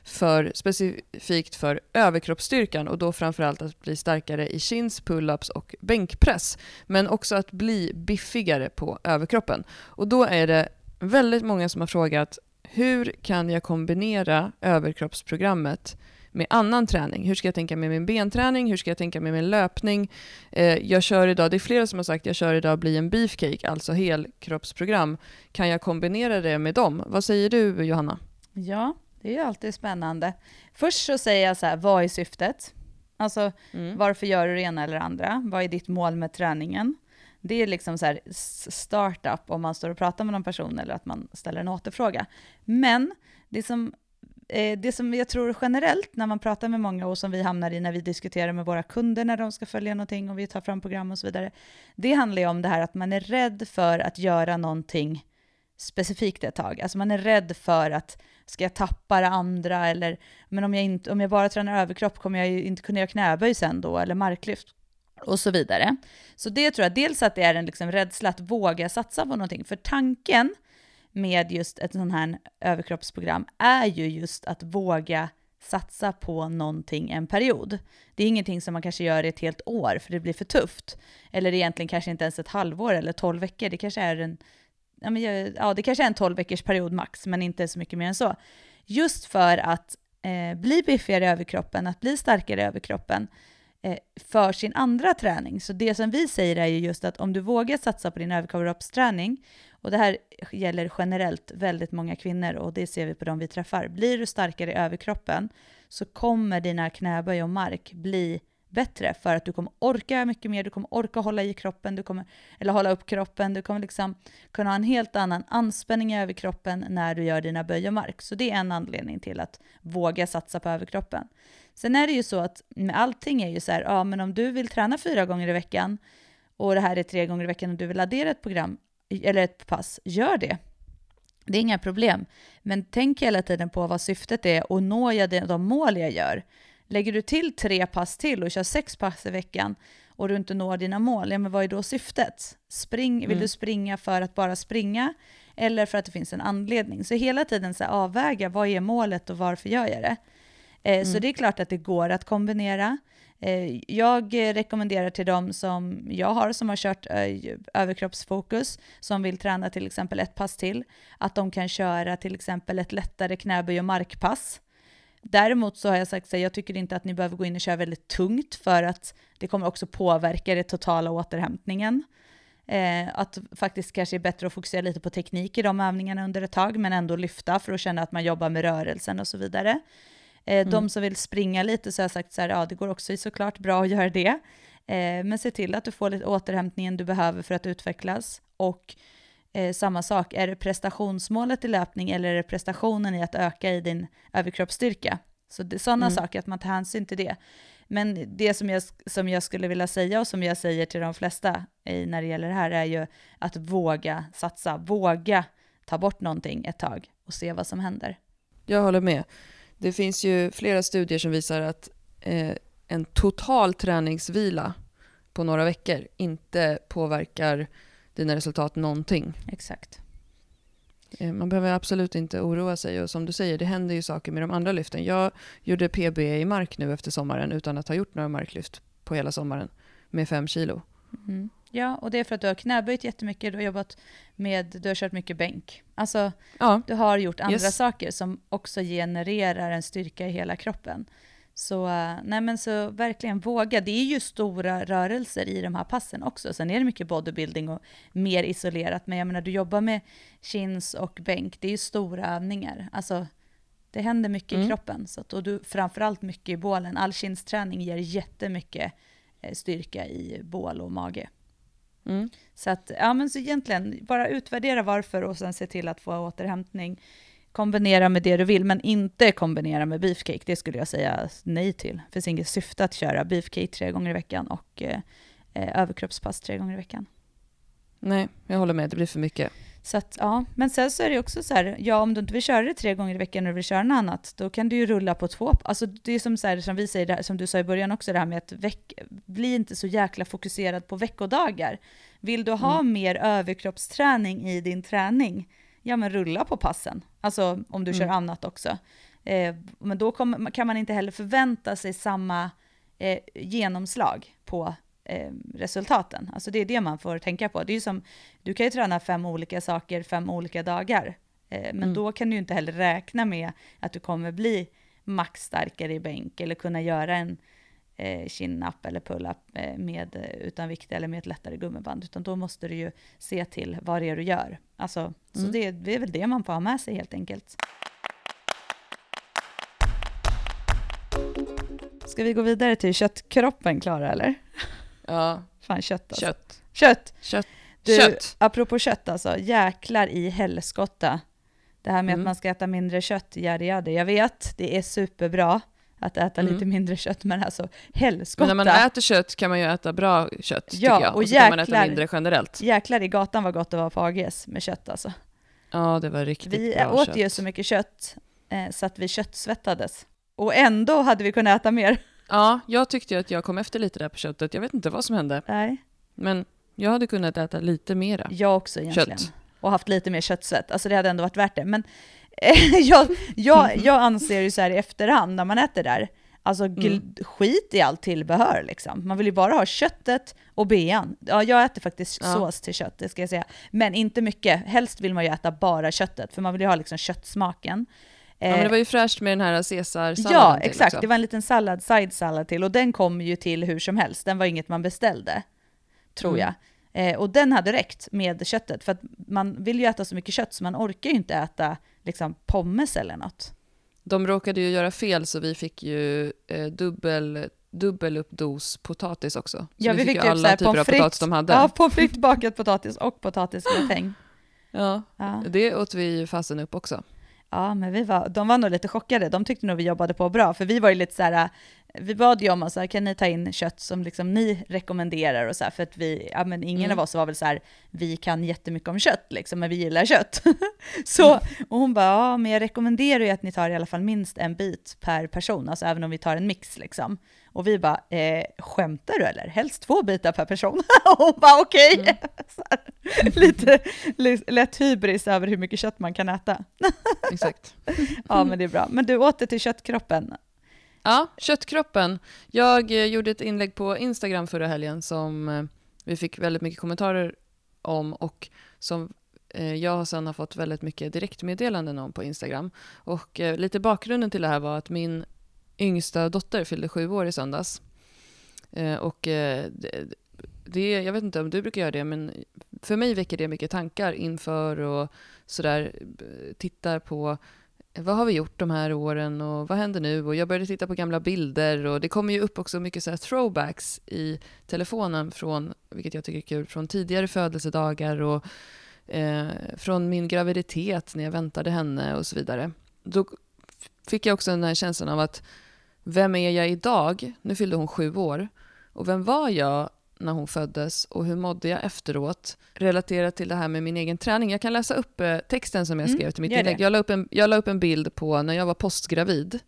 För, specifikt för överkroppsstyrkan och då framförallt att bli starkare i chins, pull-ups och bänkpress. Men också att bli biffigare på överkroppen. Och då är det väldigt många som har frågat hur kan jag kombinera överkroppsprogrammet med annan träning? Hur ska jag tänka med min benträning? Hur ska jag tänka med min löpning? Eh, jag kör idag, det är flera som har sagt, jag kör idag bli en beefcake, alltså helkroppsprogram. Kan jag kombinera det med dem? Vad säger du Johanna? ja det är ju alltid spännande. Först så säger jag så här, vad är syftet? Alltså, Mm. Varför gör du det ena eller andra? Vad är ditt mål med träningen? Det är liksom så här startup om man står och pratar med någon person eller att man ställer en återfråga. Men det som, eh, det som jag tror generellt när man pratar med många och som vi hamnar i när vi diskuterar med våra kunder när de ska följa någonting och vi tar fram program och så vidare. Det handlar ju om det här att man är rädd för att göra någonting specifikt ett tag. Alltså man är rädd för att ska jag tappa det andra eller men om jag, inte, om jag bara tränar överkropp kommer jag ju inte kunna göra knäböj sen då eller marklyft och så vidare. Så det tror jag dels att det är en liksom rädsla att våga satsa på någonting. För tanken med just ett sånt här överkroppsprogram är ju just att våga satsa på någonting en period. Det är ingenting som man kanske gör i ett helt år för det blir för tufft. Eller egentligen kanske inte ens ett halvår eller tolv veckor. Det kanske är en ja, men, ja, det kanske är en 12 veckors period max, men inte så mycket mer än så. Just för att eh, bli biffigare i överkroppen, att bli starkare i överkroppen Eh, för sin andra träning. Så det som vi säger är ju just att om du vågar satsa på din överkroppsträning, och det här gäller generellt väldigt många kvinnor och det ser vi på dem vi träffar, blir du starkare i överkroppen så kommer dina knäböj och mark bli bättre för att du kommer orka mycket mer, du kommer orka hålla i kroppen, du kommer, eller hålla upp kroppen, du kommer liksom kunna ha en helt annan anspänning i överkroppen när du gör dina böj och mark. Så det är en anledning till att våga satsa på överkroppen. Sen är det ju så att med allting är ju så här, ja men om du vill träna fyra gånger i veckan och det här är tre gånger i veckan och du vill addera ett program eller ett pass, gör det. Det är inga problem. Men tänk hela tiden på vad syftet är och når jag de mål jag gör. Lägger du till tre pass till och kör sex pass i veckan och du inte når dina mål, ja men vad är då syftet? Spring, vill mm. du springa för att bara springa eller för att det finns en anledning? Så hela tiden så avväga, vad är målet och varför gör jag det? Eh, mm. Så det är klart att det går att kombinera. Eh, jag rekommenderar till dem som jag har som har kört eh, överkroppsfokus, som vill träna till exempel ett pass till, att de kan köra till exempel ett lättare knäböj och markpass. Däremot så har jag sagt att jag tycker inte att ni behöver gå in och köra väldigt tungt för att det kommer också påverka den totala återhämtningen. Eh, att faktiskt kanske är bättre att fokusera lite på teknik i de övningarna under ett tag, men ändå lyfta för att känna att man jobbar med rörelsen och så vidare. Eh, mm. De som vill springa lite så har jag sagt så här, ja det går också såklart bra att göra det. Eh, men se till att du får lite återhämtningen du behöver för att utvecklas. Och eh, samma sak, är det prestationsmålet i löpning eller är det prestationen i att öka i din överkroppsstyrka? Så det sådana mm. saker, att man tar hänsyn till det. Men det som jag, som jag skulle vilja säga och som jag säger till de flesta i, när det gäller det här är ju att våga satsa, våga ta bort någonting ett tag och se vad som händer. Jag håller med. Det finns ju flera studier som visar att eh, en total träningsvila på några veckor inte påverkar dina resultat någonting. Exakt. Eh, man behöver absolut inte oroa sig och som du säger, det händer ju saker med de andra lyften. Jag gjorde PB i mark nu efter sommaren utan att ha gjort några marklyft på hela sommaren med fem kilo. Mm. Ja, och det är för att du har knäböjt jättemycket, du har jobbat med, du har kört mycket bänk. Alltså, ja. du har gjort andra yes. saker som också genererar en styrka i hela kroppen. Så, eh, nej men så verkligen våga. Det är ju stora rörelser i de här passen också. Sen är det mycket bodybuilding och mer isolerat. Men jag menar, du jobbar med chins och bänk. Det är ju stora övningar. Alltså, det händer mycket mm. i kroppen. Så att, och du, framförallt mycket i bålen. All kinsträning ger jättemycket eh, styrka i bål och mage. Mm. Så att, ja men så egentligen, bara utvärdera varför och sen se till att få återhämtning. Kombinera med det du vill, men inte kombinera med beefcake. Det skulle jag säga nej till. Det finns inget syfte att köra beefcake tre gånger i veckan och eh, eh, överkroppspass tre gånger i veckan. Nej, jag håller med. Det blir för mycket. Så att, ja, men sen så är det också så här, ja om du inte vill köra det tre gånger i veckan och du vill köra något annat, då kan du ju rulla på två. Alltså det är som, så här, som vi säger, som du sa i början också, det här med att veck, bli inte så jäkla fokuserad på veckodagar. Vill du ha mm. mer överkroppsträning i din träning, ja men rulla på passen. Alltså om du mm. kör annat också. Eh, men då kom, kan man inte heller förvänta sig samma eh, genomslag på eh, resultaten. Alltså det är det man får tänka på. Det är som, du kan ju träna fem olika saker fem olika dagar, eh, men mm. då kan du ju inte heller räkna med att du kommer bli max starkare i bänk eller kunna göra en eh, chin-up eller pull-up eh, med, eh, utan vikt eller med ett lättare gummiband, utan då måste du ju se till vad det är du gör. Alltså, mm. Så det, det är väl det man får ha med sig helt enkelt. Ska vi gå vidare till köttkroppen, Klara, eller? Ja. Fan, kött alltså. Kött. Kött! Kött. Du, kött. apropå kött alltså, jäklar i helskotta. Det här med mm. att man ska äta mindre kött, yadi yadi. Jag vet, det är superbra att äta mm. lite mindre kött, men alltså helskotta. Men när man äter kött kan man ju äta bra kött, ja, tycker jag. Och, och så jäklar, kan man äta mindre generellt. Jäklar i gatan var gott det var på AGs med kött alltså. Ja, det var riktigt vi bra åt kött. ju så mycket kött eh, så att vi köttsvettades. Och ändå hade vi kunnat äta mer. Ja, jag tyckte ju att jag kom efter lite där på köttet. Jag vet inte vad som hände. Nej. Men jag hade kunnat äta lite mera Jag också egentligen. Kött. Och haft lite mer köttsvett. Alltså det hade ändå varit värt det. Men jag, jag, jag anser ju så här i efterhand när man äter där, alltså mm. skit i allt tillbehör liksom. Man vill ju bara ha köttet och bean. Ja, jag äter faktiskt ja. sås till kött, det ska jag säga. Men inte mycket. Helst vill man ju äta bara köttet, för man vill ju ha liksom köttsmaken. Ja, men det var ju fräscht med den här caesarsalladen Ja, exakt. Också. Det var en liten sallad, side sallad till. Och den kom ju till hur som helst. Den var inget man beställde, tror mm. jag. Eh, och den hade räckt med köttet. För att man vill ju äta så mycket kött så man orkar ju inte äta liksom, pommes eller något. de råkade ju göra fel så vi fick ju eh, dubbel, dubbel upp dos potatis också. Så Ja, vi fick ju typ alla så här typer av potatis de hade. Ja, pommes frites, bakad potatis och potatisgratäng. Ja, Ja. det åt vi ju fasen upp också. ja, men vi var, de var nog lite chockade. De tyckte nog vi jobbade på bra, för vi var ju lite så här, vi bad ju om att så här, kan ni ta in kött som liksom ni rekommenderar och så här, för att vi, ja men ingen Mm. av oss var väl så här, vi kan jättemycket om kött liksom, men vi gillar kött. så, Mm. och hon bara, ja men jag rekommenderar ju att ni tar i alla fall minst en bit per person, alltså även om vi tar en mix liksom. Och vi bara, eh, skämtar du eller? Helst två bitar per person. och hon bara, okej. Mm. Så här, lite, li- lätt hybris över hur mycket kött man kan äta. Exakt. Ja men det är bra. Men du åter till köttkroppen. Ja, köttkroppen. Jag eh, gjorde ett inlägg på Instagram förra helgen som eh, vi fick väldigt mycket kommentarer om och som eh, jag sen har fått väldigt mycket direktmeddelanden om på Instagram. Och lite bakgrunden till det här var att min yngsta dotter fyllde sju år i söndags. Och det, det, jag vet inte om du brukar göra det, men för mig väcker det mycket tankar inför och sådär, tittar på vad har vi gjort de här åren och vad händer nu? Och jag började titta på gamla bilder och det kommer ju upp också mycket så här throwbacks i telefonen från, vilket jag tycker är kul, från tidigare födelsedagar och eh, från min graviditet när jag väntade henne och så vidare. Då fick jag också den här känslan av att vem är jag idag? Nu fyllde hon sju år. Och vem var jag när hon föddes och hur mådde jag efteråt? Relaterat till det här med min egen träning. Jag kan läsa upp eh, texten som jag Mm, skrev till mitt inlägg. Jag la, upp en, jag la upp en bild på när jag var postgravid.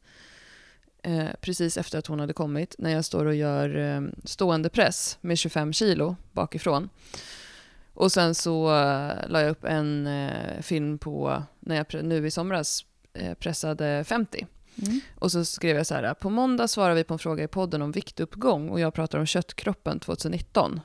Eh, precis efter att hon hade kommit. När jag står och gör eh, stående press med 25 kilo bakifrån. Och sen så eh, la jag upp en eh, film på när jag nu i somras eh, pressade 50. Mm. Och så skrev jag så här, på måndag svarar vi på en fråga i podden om viktuppgång och jag pratar om köttkroppen 2019.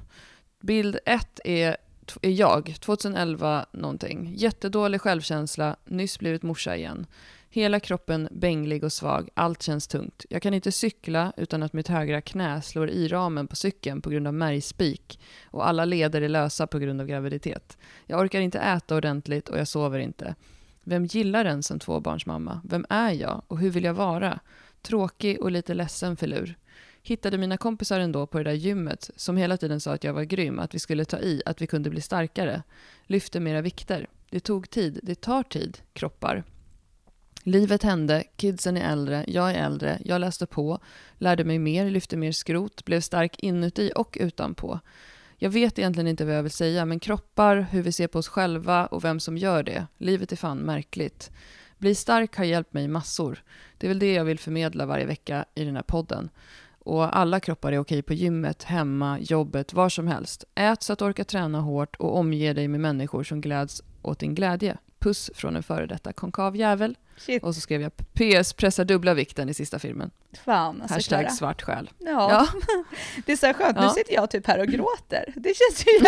Bild 1 är, är jag, 2011 någonting. Jättedålig självkänsla, nyss blivit morsa igen. Hela kroppen bänglig och svag, allt känns tungt. Jag kan inte cykla utan att mitt högra knä slår i ramen på cykeln på grund av märgspik och alla leder är lösa på grund av graviditet. Jag orkar inte äta ordentligt och jag sover inte. Vem gillar ens en tvåbarnsmamma? Vem är jag och hur vill jag vara? Tråkig och lite ledsen filur. Hittade mina kompisar ändå på det där gymmet som hela tiden sa att jag var grym, att vi skulle ta i, att vi kunde bli starkare. Lyfte mera vikter. Det tog tid, det tar tid, kroppar. Livet hände, kidsen är äldre, jag är äldre, jag läste på, lärde mig mer, lyfte mer skrot, blev stark inuti och utanpå. Jag vet egentligen inte vad jag vill säga, men kroppar, hur vi ser på oss själva och vem som gör det. Livet är fan märkligt. Bli stark har hjälpt mig massor. Det är väl det jag vill förmedla varje vecka i den här podden. Och alla kroppar är okej på gymmet, hemma, jobbet, var som helst. Ät så att du orkar träna hårt och omge dig med människor som gläds åt din glädje. Puss från en före detta konkav jävel. Shit, Och så skrev jag PS pressar dubbla vikten i sista filmen. fan alltså Hashtag Klara. svart själ. Ja, Ja. det är så skönt. Nu Ja. sitter jag typ här och gråter. Det känns ju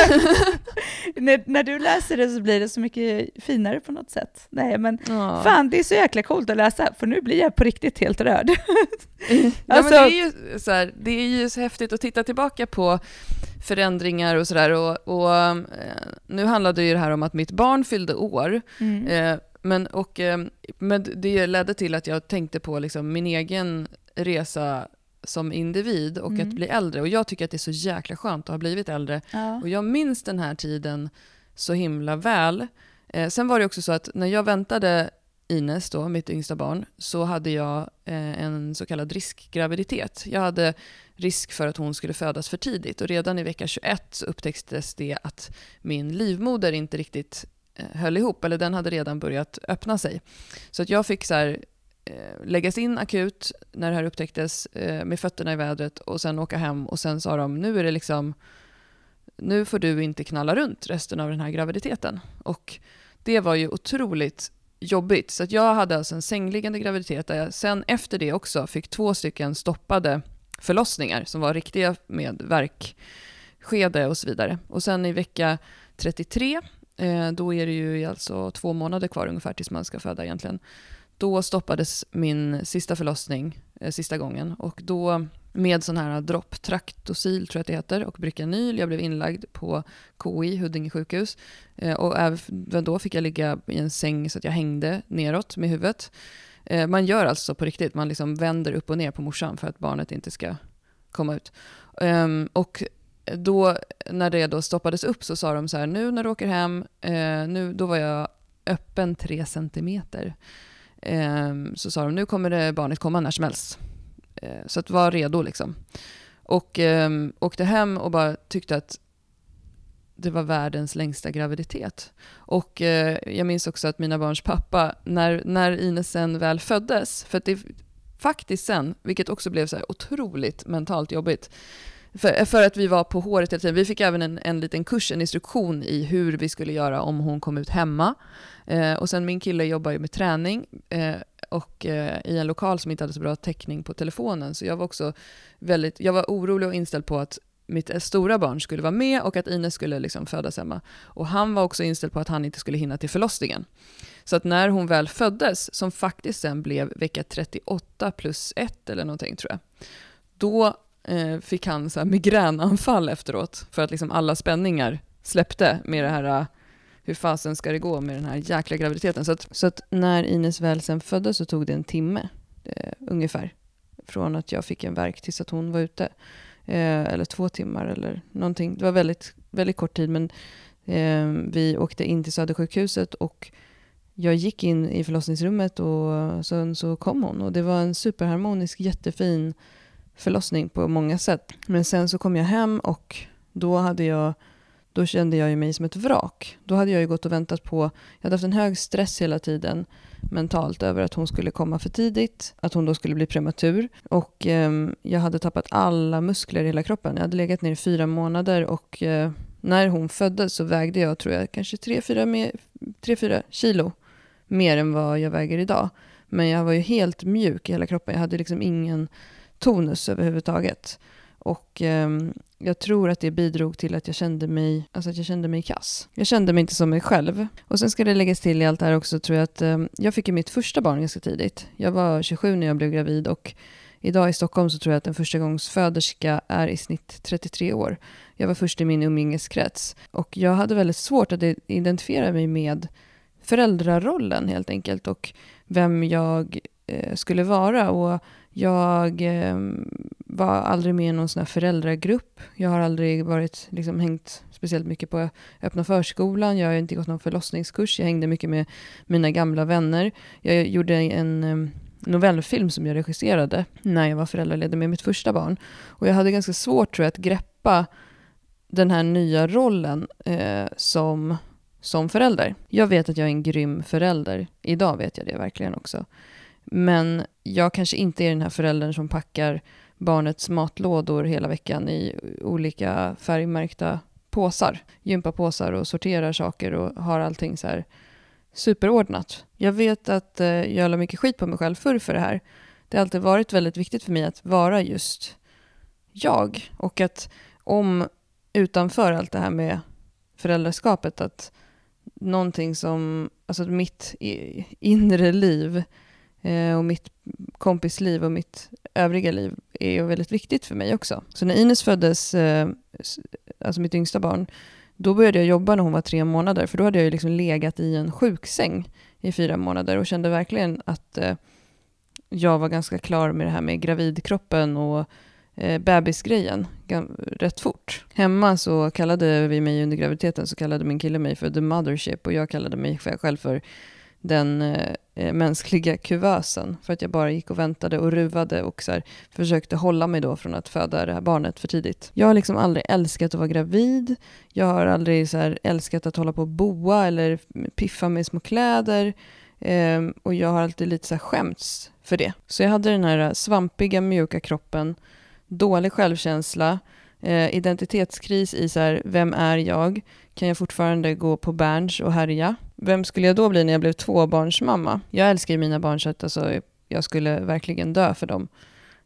när, när du läser det så blir det så mycket finare på något sätt. Nej men Ja. fan, det är så jäkla coolt att läsa, för nu blir jag på riktigt helt rörd. Ja, Alltså- men det, är ju så här, det är ju så häftigt att titta tillbaka på förändringar och sådär. Och, och, eh, nu handlade ju det här om att mitt barn fyllde år. Mm. Eh, men, och, eh, men det ledde till att jag tänkte på liksom min egen resa som individ och Mm. att bli äldre. Och jag tycker att det är så jäkla skönt att ha blivit äldre. Ja. Och jag minns den här tiden så himla väl. Eh, sen var det också så att när jag väntade Ines, då, mitt yngsta barn, så hade jag eh, en så kallad riskgraviditet. Jag hade risk för att hon skulle födas för tidigt och redan i vecka 21 upptäcktes det att min livmoder inte riktigt eh, höll ihop, eller den hade redan börjat öppna sig. Så att jag fick så här, eh, läggas in akut när det här upptäcktes med fötterna i vädret och sen åka hem och sen sa de nu är det liksom nu får du inte knalla runt resten av den här graviditeten. Och det var ju otroligt jobbigt. Så att jag hade alltså en sängliggande graviditet där jag sen efter det också fick två stycken stoppade förlossningar som var riktiga med verkskede och så vidare. Och sen i vecka 33, eh, då är det ju alltså två månader kvar ungefär tills man ska föda egentligen. Då stoppades min sista förlossning eh, sista gången och då med sån här dropp, Traktosil tror jag att det heter, och brikanyl. Jag blev inlagd på KI, Huddinge sjukhus. Eh, och även då fick jag ligga i en säng så att jag hängde neråt med huvudet. Eh, man gör alltså på riktigt, man liksom vänder upp och ner på morsan för att barnet inte ska komma ut. Ehm, och då, när det då stoppades upp så sa de så här, nu när du åker hem, eh, nu, då var jag öppen tre centimeter. Ehm, så sa de, nu kommer det barnet komma när som helst. Eh, så att var redo liksom. Och eh, åkte hem och bara tyckte att det var världens längsta graviditet. Och eh, jag minns också att mina barns pappa, när, när Ines sen väl föddes, för att det faktiskt sen, vilket också blev så här otroligt mentalt jobbigt, för, för, att vi var på håret hela tiden. Vi fick även en, en liten kurs, en instruktion i hur vi skulle göra om hon kom ut hemma. Eh, och sen min kille jobbar ju med träning eh, och eh, i en lokal som inte hade så bra täckning på telefonen. Så jag var också väldigt, jag var orolig och inställd på att mitt eh, stora barn skulle vara med och att Ines skulle liksom födas hemma. Och han var också inställd på att han inte skulle hinna till förlossningen. Så att när hon väl föddes, som faktiskt sen blev vecka 38 plus 1 eller någonting tror jag, då eh, fick han så här migränanfall efteråt för att liksom alla spänningar släppte med det här eh, hur fasen ska det gå med den här jäkla graviditeten. Så att, så att när Ines väl sen föddes så tog det en timme eh, ungefär från att jag fick en verk tills att hon var ute. Eh, eller två timmar eller någonting. Det var väldigt, väldigt kort tid men eh, vi åkte in till Södersjukhuset och jag gick in i förlossningsrummet och sen så kom hon och det var en superharmonisk, jättefin förlossning på många sätt. Men sen så kom jag hem och då hade jag då kände jag mig som ett vrak. Då hade jag ju gått och väntat på, jag hade haft en hög stress hela tiden mentalt över att hon skulle komma för tidigt, att hon då skulle bli prematur och eh, jag hade tappat alla muskler i hela kroppen. Jag hade legat ner i fyra månader och eh, när hon föddes så vägde jag, tror jag, kanske 3-4 kilo mer än vad jag väger idag. Men jag var ju helt mjuk i hela kroppen. Jag hade liksom ingen tonus överhuvudtaget. Och eh, jag tror att det bidrog till att jag kände mig, alltså att jag kände mig kass. Jag kände mig inte som mig själv. Och sen ska det läggas till i allt det här också tror jag att eh, jag fick ju mitt första barn ganska tidigt. Jag var 27 när jag blev gravid och idag i Stockholm så tror jag att en förstagångsföderska är i snitt 33 år. Jag var först i min umgängeskrets och jag hade väldigt svårt att identifiera mig med föräldrarollen helt enkelt och vem jag eh, skulle vara. Och jag eh, var aldrig med i någon sån här föräldragrupp. Jag har aldrig varit, liksom, hängt speciellt mycket på öppna förskolan. Jag har inte gått någon förlossningskurs. Jag hängde mycket med mina gamla vänner. Jag gjorde en novellfilm som jag regisserade när jag var föräldraledig med mitt första barn. Och jag hade ganska svårt tror jag, att greppa den här nya rollen eh, som, som förälder. Jag vet att jag är en grym förälder. Idag vet jag det verkligen också. Men jag kanske inte är den här föräldern som packar barnets matlådor hela veckan i olika färgmärkta påsar, gympapåsar och sorterar saker och har allting så här superordnat. Jag vet att eh, jag la mycket skit på mig själv förr för det här. Det har alltid varit väldigt viktigt för mig att vara just jag och att om utanför allt det här med föräldraskapet att någonting som, alltså mitt inre liv Eh, och mitt kompisliv och mitt övriga liv är ju väldigt viktigt för mig också. Så när Ines föddes, eh, alltså mitt yngsta barn, då började jag jobba när hon var tre månader, för då hade jag ju liksom legat i en sjuksäng i fyra månader och kände verkligen att eh, jag var ganska klar med det här med gravidkroppen och bebisgrejen rätt fort. Hemma så kallade vi mig under graviditeten så kallade min kille mig för the mothership och jag kallade mig själv för den eh, eh, mänskliga kuvösen. För att jag bara gick och väntade och ruvade och så här, försökte hålla mig då från att föda det här barnet för tidigt. Jag har liksom aldrig älskat att vara gravid. Jag har aldrig så här, älskat att hålla på och boa eller piffa med små kläder. Eh, och jag har alltid lite så här skämts för det. Så jag hade den här svampiga, mjuka kroppen, dålig självkänsla, eh, identitetskris i så här, vem är jag? Kan jag fortfarande gå på Berns och härja? Vem skulle jag då bli när jag blev tvåbarnsmamma? Jag älskar ju mina barn så att alltså, jag skulle verkligen dö för dem.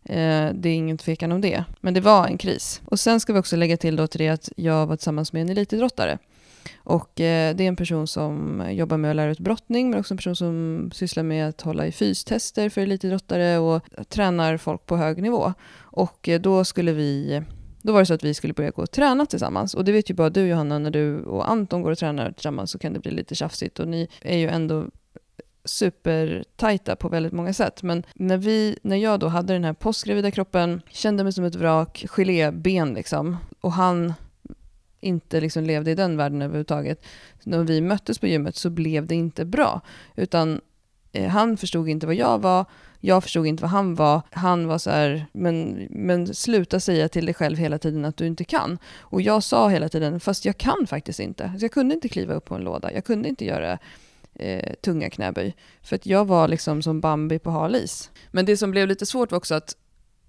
Eh, det är ingen tvekan om det. Men det var en kris. Och sen ska vi också lägga till då till det att jag var tillsammans med en elitidrottare. Och eh, det är en person som jobbar med att lära ut brottning, men också en person som sysslar med att hålla i fystester för elitidrottare och tränar folk på hög nivå. Och eh, då skulle vi då var det så att vi skulle börja gå och träna tillsammans. Och det vet ju bara du Johanna, när du och Anton går och tränar tillsammans så kan det bli lite tjafsigt. Och ni är ju ändå supertajta på väldigt många sätt. Men när, vi, när jag då hade den här postgravida kroppen, kände mig som ett vrak, gelében liksom, och han inte liksom levde i den världen överhuvudtaget. När vi möttes på gymmet så blev det inte bra. Utan eh, han förstod inte vad jag var, jag förstod inte vad han var. Han var så här, men, men sluta säga till dig själv hela tiden att du inte kan. Och jag sa hela tiden, fast jag kan faktiskt inte. Så jag kunde inte kliva upp på en låda, jag kunde inte göra eh, tunga knäböj. För att jag var liksom som Bambi på halis. Men det som blev lite svårt var också att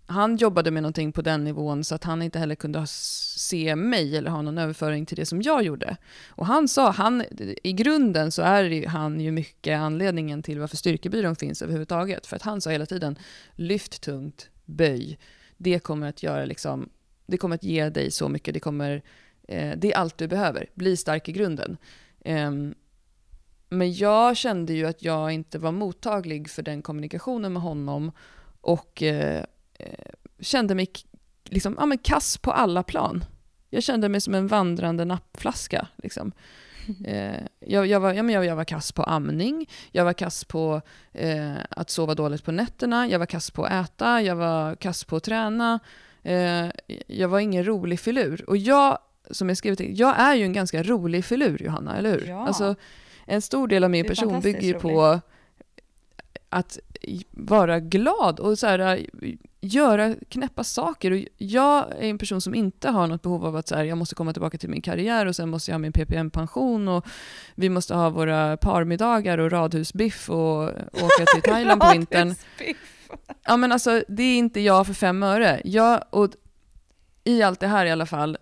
han jobbade med någonting på den nivån så att han inte heller kunde se mig eller ha någon överföring till det som jag gjorde. Och han sa, han, i grunden så är han ju mycket anledningen till varför styrkebyrån finns överhuvudtaget. För att han sa hela tiden, lyft tungt, böj. Det kommer att göra liksom, det kommer att ge dig så mycket, det kommer, eh, det är allt du behöver, bli stark i grunden. Eh, men jag kände ju att jag inte var mottaglig för den kommunikationen med honom och eh, eh, kände mig liksom, ja, men kass på alla plan. Jag kände mig som en vandrande nappflaska. Liksom. Eh, jag, jag, var, ja, men jag, jag, var kass på amning, jag var kass på eh, att sova dåligt på nätterna, jag var kass på att äta, jag var kass på att träna. Eh, jag var ingen rolig filur. Och jag, som jag skrivit jag är ju en ganska rolig filur, Johanna, eller hur? Ja. Alltså, en stor del av min person bygger ju på att vara glad och så här, göra knäppa saker. Och jag är en person som inte har något behov av att så här, jag måste komma tillbaka till min karriär och sen måste jag ha min PPM-pension och vi måste ha våra parmiddagar och radhusbiff och åka till Thailand på vintern. Ja men alltså det är inte jag för fem öre. Jag, och I allt det här i alla fall,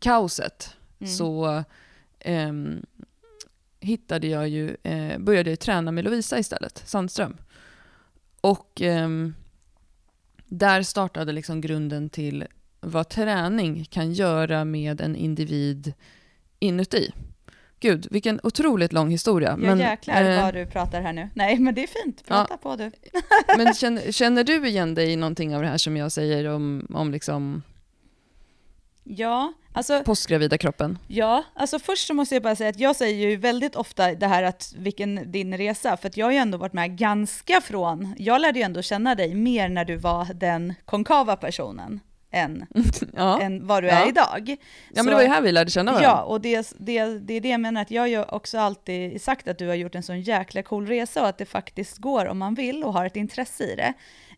kaoset, mm. så um, hittade jag ju, eh, började jag träna med Lovisa istället, Sandström. Och eh, där startade liksom grunden till vad träning kan göra med en individ inuti. Gud, vilken otroligt lång historia. Jag men, jäklar eh, vad du pratar här nu. Nej, men det är fint. Prata ja, på du. men känner, känner, du igen dig i någonting av det här som jag säger om, om liksom Ja, alltså... Postgravida kroppen. Ja, alltså först så måste jag bara säga att jag säger ju väldigt ofta det här att vilken din resa, för att jag har ju ändå varit med ganska från, jag lärde ju ändå känna dig mer när du var den konkava personen än, ja. än vad du är idag. Ja så, men det var ju här vi lärde känna varandra. Ja, och det, det, det är det jag menar, att jag har ju också alltid sagt att du har gjort en sån jäkla cool resa och att det faktiskt går om man vill och har ett intresse i det.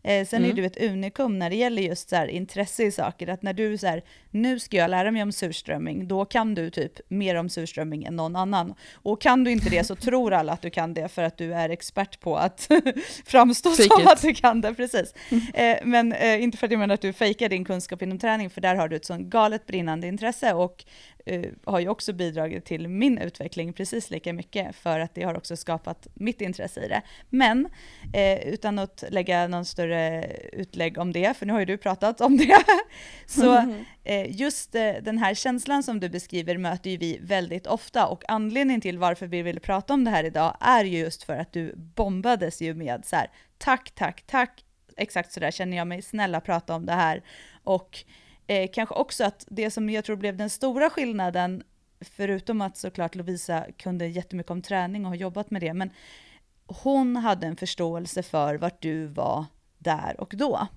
Eh, sen mm. är du ett unikum när det gäller just så här, intresse i saker, att när du så här, nu ska jag lära mig om surströmming, då kan du typ mer om surströmming än någon annan. Och kan du inte det så tror alla att du kan det för att du är expert på att framstå Fake som it. att du kan det, precis. Eh, men eh, inte för att jag menar att du fejkar din kunskap inom träning, för där har du ett sånt galet brinnande intresse och uh, har ju också bidragit till min utveckling precis lika mycket för att det har också skapat mitt intresse i det. Men uh, utan att lägga någon större utlägg om det, för nu har ju du pratat om det, så uh, just den här känslan som du beskriver möter ju vi väldigt ofta och anledningen till varför vi vill prata om det här idag är ju just för att du bombades ju med så här, tack, tack, tack, exakt så där känner jag mig, snälla prata om det här. Och Eh, kanske också att det som jag tror blev den stora skillnaden, förutom att såklart Lovisa kunde jättemycket om träning och har jobbat med det, men hon hade en förståelse för vart du var där och då.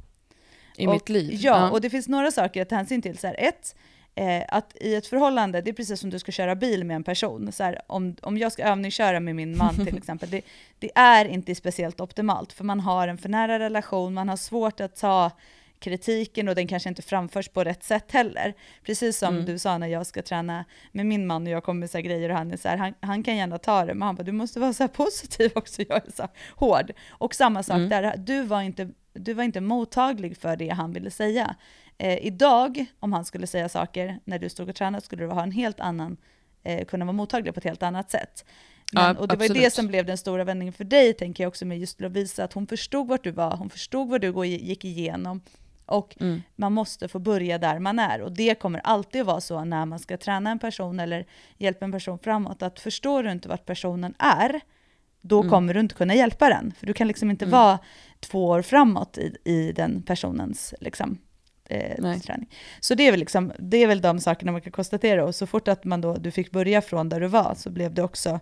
I och, mitt liv? Ja, ja, och det finns några saker att ta hänsyn till. Så här, ett, eh, att i ett förhållande, det är precis som du ska köra bil med en person. Så här, om, om jag ska övningsköra med min man till exempel, det, det, är inte speciellt optimalt, för man har en för nära relation, man har svårt att ta kritiken och den kanske inte framförs på rätt sätt heller. Precis som mm. du sa när jag ska träna med min man och jag kommer med så grejer och han är så här, han, han, kan gärna ta det, men han bara, du måste vara så positiv också, jag är så hård. Och samma sak mm. där, du var, inte, du var inte mottaglig för det han ville säga. Eh, idag, om han skulle säga saker när du stod och tränade, skulle du ha en helt annan, eh, kunna vara mottaglig på ett helt annat sätt. Men, och det var ju det som blev den stora vändningen för dig, tänker jag också med just Lovisa, att hon förstod vart du var, hon förstod vad du gick igenom, och mm. man måste få börja där man är. Och det kommer alltid vara så när man ska träna en person eller hjälpa en person framåt, att förstår du inte vart personen är, då mm. kommer du inte kunna hjälpa den. För du kan liksom inte mm. vara två år framåt i, i den personens liksom, eh, träning. Så det är, väl liksom, det är väl de sakerna man kan konstatera. Och så fort att man då, du fick börja från där du var så blev det också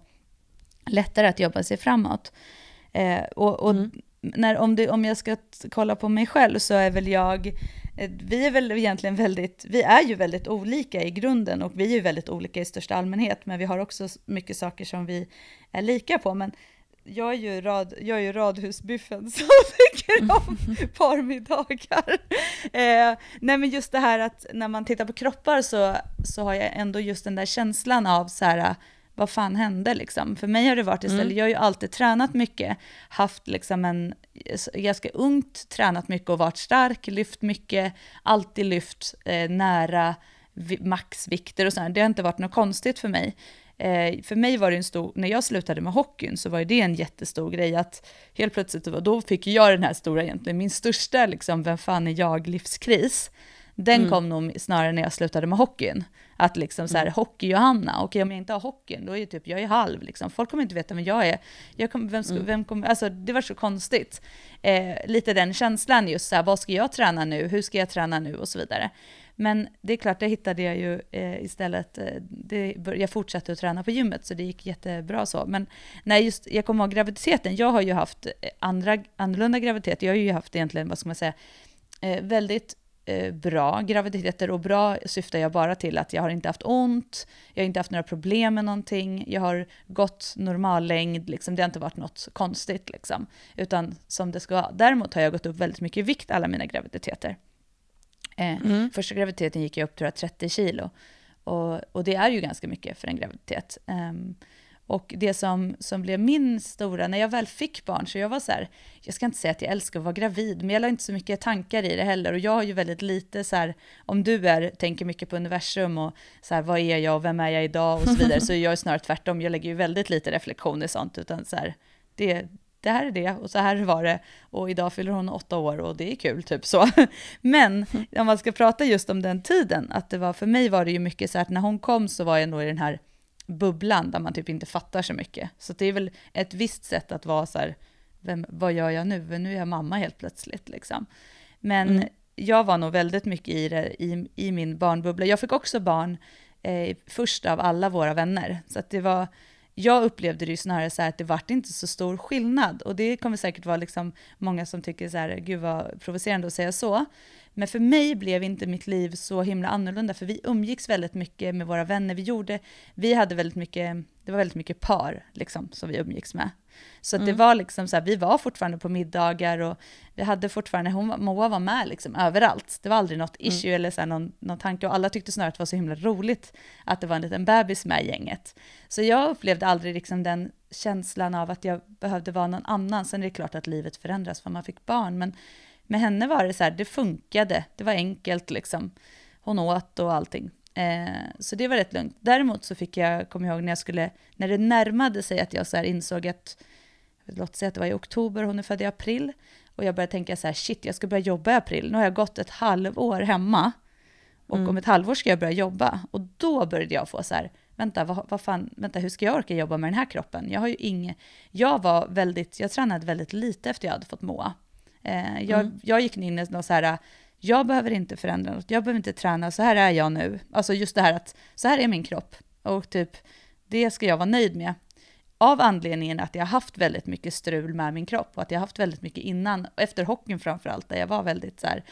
lättare att jobba sig framåt. Eh, och, och mm. När, om, det, om jag ska kolla på mig själv så är väl jag Eh, vi är väl egentligen väldigt, vi är ju väldigt olika i grunden och vi är ju väldigt olika i största allmänhet, men vi har också mycket saker som vi är lika på. Men jag är ju, rad, jag är ju radhusbiffen som tycker om parmiddagar. Eh, nej men just det här att när man tittar på kroppar så, så har jag ändå just den där känslan av så här, vad fan hände liksom? För mig har det varit istället, mm. jag har ju alltid tränat mycket, haft liksom en ganska ungt, tränat mycket och varit stark, lyft mycket, alltid lyft eh, nära maxvikter och sådär. Det har inte varit något konstigt för mig. Eh, för mig var det en stor, när jag slutade med hockeyn så var det en jättestor grej att helt plötsligt, då fick jag den här stora egentligen, min största liksom, vem fan är jag livskris. Den mm. kom nog snarare när jag slutade med hockeyn. Att liksom så här, mm. hockey-Johanna, okej om jag inte har hockeyn, då är det typ, jag är halv liksom. Folk kommer inte veta vem jag är. Jag kom, vem, mm. vem kommer, alltså det var så konstigt. Eh, lite den känslan just så här, vad ska jag träna nu, hur ska jag träna nu och så vidare. Men det är klart, det hittade jag ju eh, istället. Eh, det, jag fortsatte att träna på gymmet, så det gick jättebra så. Men nej, just, jag kommer ihåg graviditeten. Jag har ju haft andra, annorlunda graviditet. Jag har ju haft egentligen, vad ska man säga, eh, väldigt eh, bra graviditeter och bra syftar jag bara till att jag har inte haft ont, jag har inte haft några problem med någonting, jag har gått normal längd, liksom, det har inte varit något konstigt liksom, utan som det ska vara. Däremot har jag gått upp väldigt mycket i vikt alla mina graviditeter. Eh, mm. Första graviditeten gick jag upp jag 30 kilo och, och det är ju ganska mycket för en graviditet. Um, och det som, som blev min stora, när jag väl fick barn, så jag var så här, jag ska inte säga att jag älskar att vara gravid, men jag la inte så mycket tankar i det heller. Och jag har ju väldigt lite så här, om du är, tänker mycket på universum och så här, vad är jag och vem är jag idag och så vidare, så jag är snarare tvärtom, jag lägger ju väldigt lite reflektion i sånt, utan så här, det, det här är det och så här var det och idag fyller hon åtta år och det är kul, typ så. Men om man ska prata just om den tiden, att det var, för mig var det ju mycket så att när hon kom så var jag nog i den här bubblan där man typ inte fattar så mycket. Så det är väl ett visst sätt att vara så här, vem, vad gör jag nu? Nu är jag mamma helt plötsligt liksom. Men mm. jag var nog väldigt mycket i det, i, i min barnbubbla. Jag fick också barn eh, först av alla våra vänner, så att det var, jag upplevde det ju snarare så här att det vart inte så stor skillnad. Och det kommer säkert vara liksom många som tycker så här, gud vad provocerande att säga så. Men för mig blev inte mitt liv så himla annorlunda, för vi umgicks väldigt mycket med våra vänner. Vi gjorde, vi hade väldigt mycket, det var väldigt mycket par liksom som vi umgicks med. Så mm. det var liksom så här, vi var fortfarande på middagar och vi hade fortfarande, hon, Moa var med liksom överallt. Det var aldrig något mm. issue mm. eller så här någon, någon tanke och alla tyckte snarare att det var så himla roligt att det var en liten bebis med i gänget. Så jag upplevde aldrig liksom den känslan av att jag behövde vara någon annan. Sen är det klart att livet förändras för man fick barn, men med henne var det så här, det funkade, det var enkelt liksom. Hon åt och allting. Eh, så det var rätt lugnt. Däremot så fick jag, kommer ihåg när jag skulle, när det närmade sig att jag så insåg att, låt säga att det var i oktober, hon är född i april, och jag började tänka så här, shit, jag ska börja jobba i april. Nu har jag gått ett halvår hemma, och mm. om ett halvår ska jag börja jobba. Och då började jag få så här, vänta, vad, vad fan, vänta, hur ska jag orka jobba med den här kroppen? Jag har ju inget, jag var väldigt, jag tränade väldigt lite efter jag hade fått Moa. Eh, jag, mm. jag gick in i något så här, jag behöver inte förändra något, jag behöver inte träna, så här är jag nu. Alltså just det här att, så här är min kropp. Och typ, det ska jag vara nöjd med. Av anledningen att jag har haft väldigt mycket strul med min kropp och att jag har haft väldigt mycket innan, efter hockeyn framförallt, där jag var väldigt så här,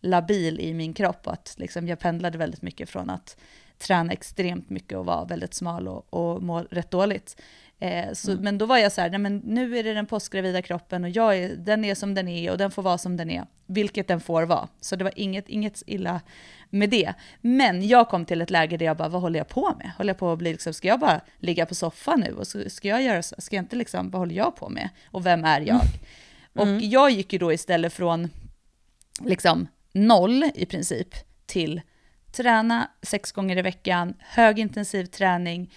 labil i min kropp och att liksom, jag pendlade väldigt mycket från att träna extremt mycket och vara väldigt smal och, och må rätt dåligt Eh, så, mm. Men då var jag så här, nej men nu är det den postgravida kroppen och jag är, den är som den är och den får vara som den är, vilket den får vara. Så det var inget, inget illa med det. Men jag kom till ett läge där jag bara, vad håller jag på med? Håller jag på att bli liksom, ska jag bara ligga på soffan nu och så, ska jag göra så, ska jag inte liksom, vad håller jag på med? Och vem är jag? Mm. Och jag gick ju då istället från liksom noll i princip till träna sex gånger i veckan, högintensiv träning,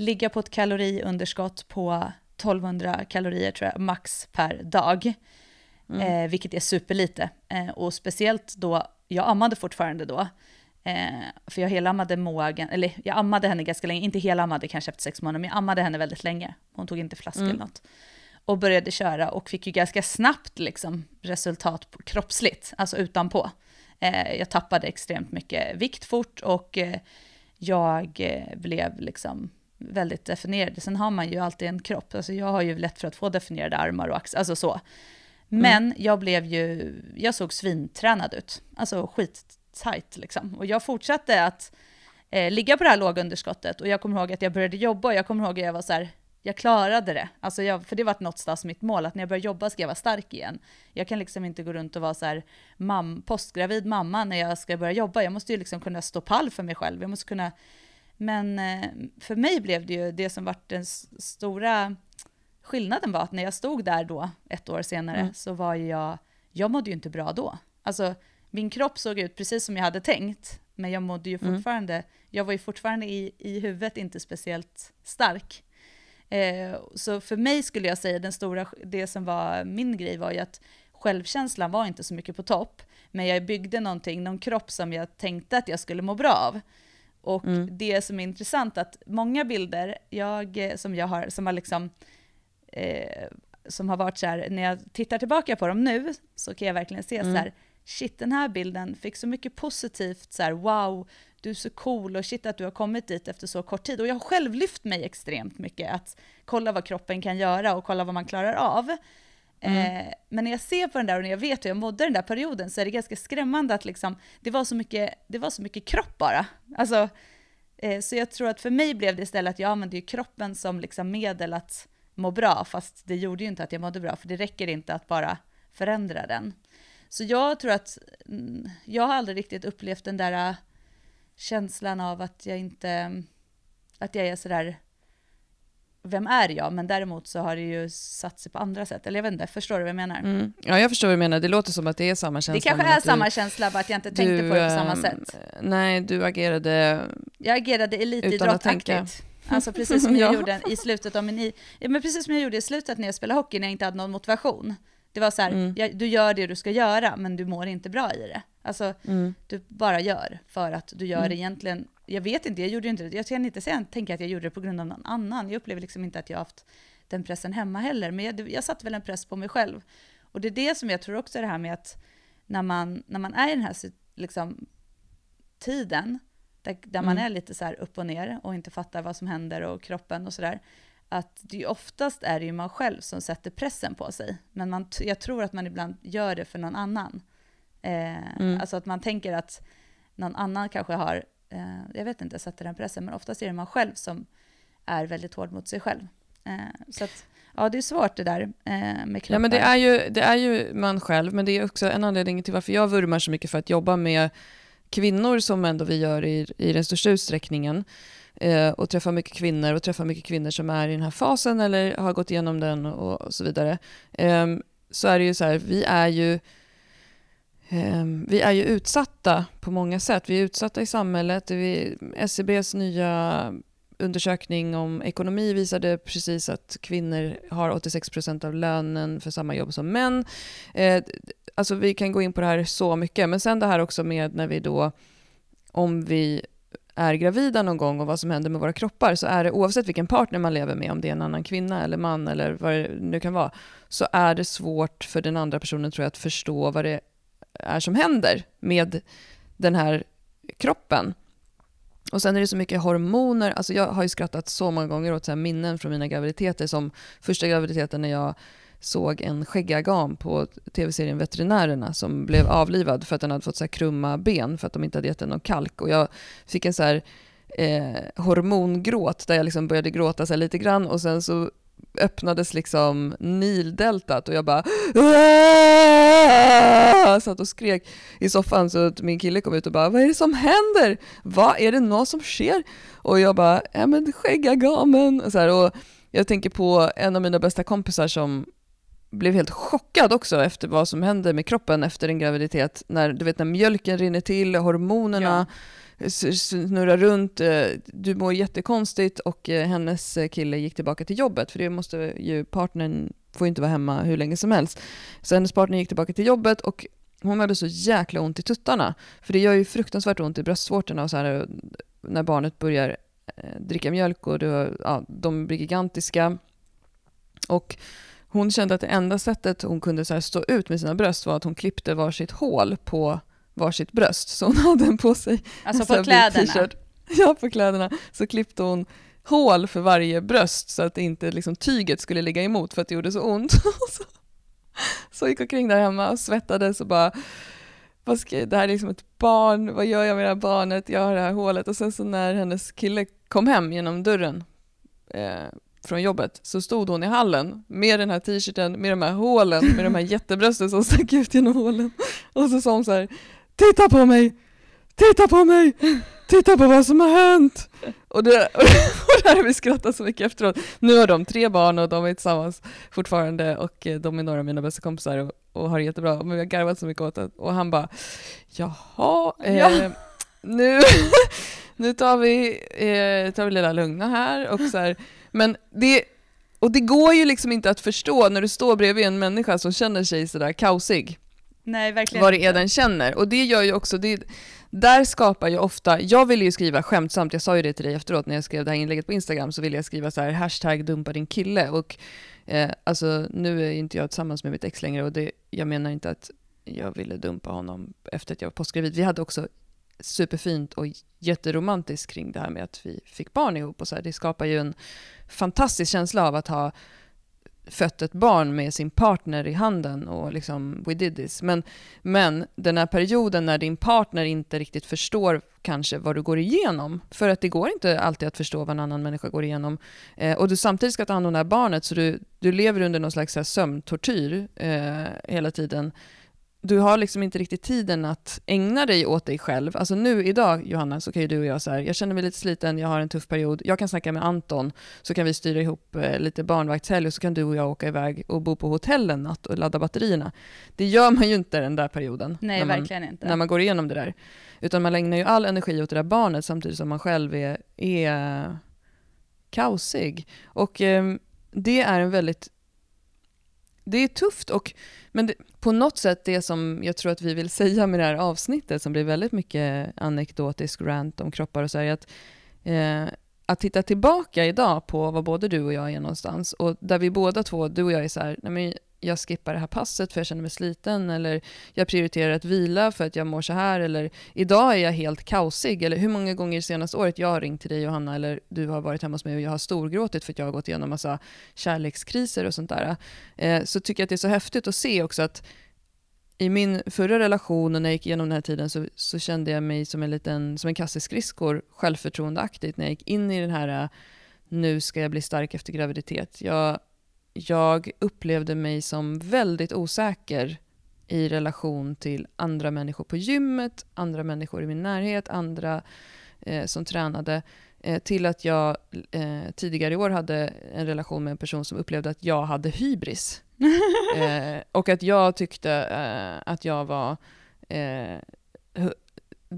ligga på ett kaloriunderskott på 1200 kalorier tror jag, max per dag. Mm. Eh, vilket är superlite. Eh, och speciellt då, jag ammade fortfarande då. Eh, för jag helammade Moa, eller jag ammade henne ganska länge, inte helammade kanske efter sex månader, men jag ammade henne väldigt länge. Hon tog inte flaska mm. eller något. Och började köra och fick ju ganska snabbt liksom, resultat kroppsligt, alltså utanpå. Eh, jag tappade extremt mycket vikt fort och eh, jag eh, blev liksom väldigt definierade. Sen har man ju alltid en kropp, alltså jag har ju lätt för att få definierade armar och axlar, alltså så. Men mm. jag blev ju, jag såg svintränad ut, alltså skittajt liksom. Och jag fortsatte att eh, ligga på det här låga underskottet och jag kommer ihåg att jag började jobba och jag kommer ihåg att jag var så här, jag klarade det. Alltså jag, för det var någonstans mitt mål, att när jag börjar jobba ska jag vara stark igen. Jag kan liksom inte gå runt och vara så här mam, postgravid mamma när jag ska börja jobba. Jag måste ju liksom kunna stå pall för mig själv. Jag måste kunna... Men eh, för mig blev det ju det som var den stora skillnaden var att när jag stod där då, ett år senare, mm. så var jag, jag mådde ju inte bra då. Alltså min kropp såg ut precis som jag hade tänkt, men jag mådde ju mm. fortfarande, mm. jag var ju fortfarande i, i huvudet inte speciellt stark. Eh, så för mig skulle jag säga, den stora, det som var min grej var ju att självkänslan var inte så mycket på topp, men jag byggde någonting, någon kropp som jag tänkte att jag skulle må bra av. Och mm. det som är intressant att många bilder jag, som jag har, som har liksom, eh, som har varit så här, när jag tittar tillbaka på dem nu, så kan jag verkligen se mm. så här, shit den här bilden fick så mycket positivt, så här, wow, du är så cool och shit att du har kommit dit efter så kort tid. Och jag har själv lyft mig extremt mycket, att kolla vad kroppen kan göra och kolla vad man klarar av. Mm. Eh, men när jag ser på den där och när jag vet hur jag mådde den där perioden så är det ganska skrämmande att liksom, det, var så mycket, det var så mycket kropp bara. Alltså, eh, så jag tror att för mig blev det istället att jag använde ju kroppen som liksom medel att må bra, fast det gjorde ju inte att jag mådde bra, för det räcker inte att bara förändra den. Så jag tror att, mm, jag har aldrig riktigt upplevt den där äh, känslan av att jag inte, att jag är sådär, vem är jag? Men däremot så har det ju satt sig på andra sätt. Eller jag vet inte, förstår du vad jag menar? Mm. Ja, jag förstår vad du menar. Det låter som att det är samma känsla. Det kanske är samma du, känsla, bara att jag inte tänkte på det på samma sätt. Nej, du agerade Jag agerade elitidrottaktigt. Alltså precis som jag ja. gjorde i slutet av min... I, men precis som jag gjorde i slutet när jag spelade hockey, när jag inte hade någon motivation. Det var så här, mm. jag, du gör det du ska göra, men du mår inte bra i det. Alltså, mm. du bara gör för att du gör mm. egentligen. Jag vet inte, jag gjorde inte det. Jag kan inte säga, tänka att jag gjorde det på grund av någon annan. Jag upplever liksom inte att jag haft den pressen hemma heller, men jag, jag satte väl en press på mig själv. Och det är det som jag tror också är det här med att när man, när man är i den här liksom, tiden, där, där mm. man är lite så upp och ner och inte fattar vad som händer och kroppen och sådär, att det oftast är det ju man själv som sätter pressen på sig. Men man, jag tror att man ibland gör det för någon annan. Eh, mm. Alltså att man tänker att någon annan kanske har, eh, jag vet inte, sätter den pressen, men oftast är det man själv som är väldigt hård mot sig själv. Eh, så att, ja, det är svårt det där eh, med kroppar. Ja, men det är, ju, det är ju man själv, men det är också en anledning till varför jag vurmar så mycket för att jobba med kvinnor som ändå vi gör i, i den största utsträckningen eh, och träffa mycket kvinnor och träffa mycket kvinnor som är i den här fasen eller har gått igenom den och, och så vidare. Eh, så är det ju så här, vi är ju Ehm, Ehm, vi är ju utsatta på många sätt. Vi är utsatta i samhället. SCBs nya undersökning om ekonomi visade precis att kvinnor har 86 procent av lönen för samma jobb som män. Eh, alltså vi kan gå in på det här så mycket, men sen det här också med när vi då, om vi är gravida någon gång och vad som händer med våra kroppar, så är det oavsett vilken partner man lever med, om det är en annan kvinna eller man eller vad det nu kan vara, så är det svårt för den andra personen tror jag att förstå vad det är som händer med den här kroppen. Och sen är det så mycket hormoner. Alltså jag har ju skrattat så många gånger åt så minnen från mina graviditeter. Som första graviditeten när jag såg en skäggagam på tv-serien Veterinärerna som blev avlivad för att den hade fått så krumma ben för att de inte hade gett den någon kalk. Och jag fick en så här, eh, hormongråt där jag liksom började gråta så lite grann och sen så öppnades liksom Nildeltat och jag bara Aah! satt och skrek i soffan så att min kille kom ut och bara vad är det som händer? Vad är det något som sker? Och jag bara, ja men skäggagamen och så här, och jag tänker på en av mina bästa kompisar som blev helt chockad också efter vad som händer med kroppen efter en graviditet. När, du vet när mjölken rinner till, hormonerna ja snurrar runt, eh, du mår jättekonstigt och eh, hennes eh, kille gick tillbaka till jobbet för det måste ju partnern får ju inte vara hemma hur länge som helst. Så hennes partner gick tillbaka till jobbet och hon hade så jäkla ont i tuttarna. För det gör ju fruktansvärt ont i bröstvårtorna och så här, när barnet börjar dricka mjölk och det, ja, de blir gigantiska. Och hon kände att det enda sättet hon kunde så stå ut med sina bröst var att hon klippte varsitt hål på varsitt bröst. Så hon hade den på sig. Alltså på kläderna? Ja, på kläderna. Så klippte hon hål för varje bröst så att inte liksom, tyget skulle ligga emot för att det gjorde så ont. så, så gick omkring där hemma och svettades och bara vad ska, det här är liksom ett barn, vad gör jag med det här barnet, jag har det här hålet. Och sen så när hennes kille kom hem genom dörren eh, från jobbet så stod hon i hallen med den här t-shirten, med de här hålen, med de här jättebrösten som stack ut genom hålen. Och så sa hon så här, titta på mig, titta på mig, titta på vad som har hänt. Och det, och det här har vi skrattat så mycket efteråt. Nu har de tre barn och de är tillsammans fortfarande och eh, de är några av mina bästa kompisar och, och har det jättebra. Men vi har garvat så mycket åt det. Och han bara, jaha, eh, ja. nu, nu tar vi, eh, tar vi lilla lugna här. Och så här. Men det, och det går ju liksom inte att förstå när du står bredvid en människa som känner sig sådär kaosig. Nej, verkligen Vad det är den känner. Och det gör ju också, det, där skapar ju ofta, jag ville ju skriva skämtsamt, jag sa ju det till dig efteråt när jag skrev det här inlägget på Instagram, så ville jag skriva så här hashtag dumpa din kille. Och eh, alltså nu är inte jag tillsammans med mitt ex längre och det, jag menar inte att jag ville dumpa honom efter att jag var postgravid. Vi hade också superfint och jätteromantiskt kring det här med att vi fick barn ihop. Och så här. Det skapar ju en fantastisk känsla av att ha fött ett barn med sin partner i handen och liksom we did this. Men, men den här perioden när din partner inte riktigt förstår kanske vad du går igenom, för att det går inte alltid att förstå vad en annan människa går igenom, eh, och du samtidigt ska ta hand om det här barnet, så du, du lever under någon slags sömntortyr eh, hela tiden, du har liksom inte riktigt tiden att ägna dig åt dig själv. Alltså nu idag, Johanna, så kan ju du och jag så här, jag känner mig lite sliten, jag har en tuff period, jag kan snacka med Anton, så kan vi styra ihop eh, lite barnvaktshelg och så kan du och jag åka iväg och bo på hotell en natt och ladda batterierna. Det gör man ju inte den där perioden. Nej, när man, verkligen inte. När man går igenom det där. Utan man ägnar ju all energi åt det där barnet samtidigt som man själv är, är kaosig. Och eh, det är en väldigt det är tufft, och, men det, på något sätt det som jag tror att vi vill säga med det här avsnittet, som blir väldigt mycket anekdotisk rant om kroppar och så, här, är att, eh, att titta tillbaka idag på vad både du och jag är någonstans, och där vi båda två, du och jag är så här, nej men jag skippar det här passet för jag känner mig sliten, eller jag prioriterar att vila för att jag mår så här, eller idag är jag helt kaosig, eller hur många gånger senaste året jag har ringt till dig Johanna, eller du har varit hemma hos mig och jag har storgråtit för att jag har gått igenom massa kärlekskriser och sånt där, eh, så tycker jag att det är så häftigt att se också att i min förra relation och när jag gick igenom den här tiden så, så kände jag mig som en liten, som en kasse skridskor självförtroendeaktigt när jag gick in i den här eh, nu ska jag bli stark efter graviditet. Jag jag upplevde mig som väldigt osäker i relation till andra människor på gymmet, andra människor i min närhet, andra eh, som tränade. Eh, till att jag eh, tidigare i år hade en relation med en person som upplevde att jag hade hybris. Eh, och att jag tyckte eh, att jag var eh,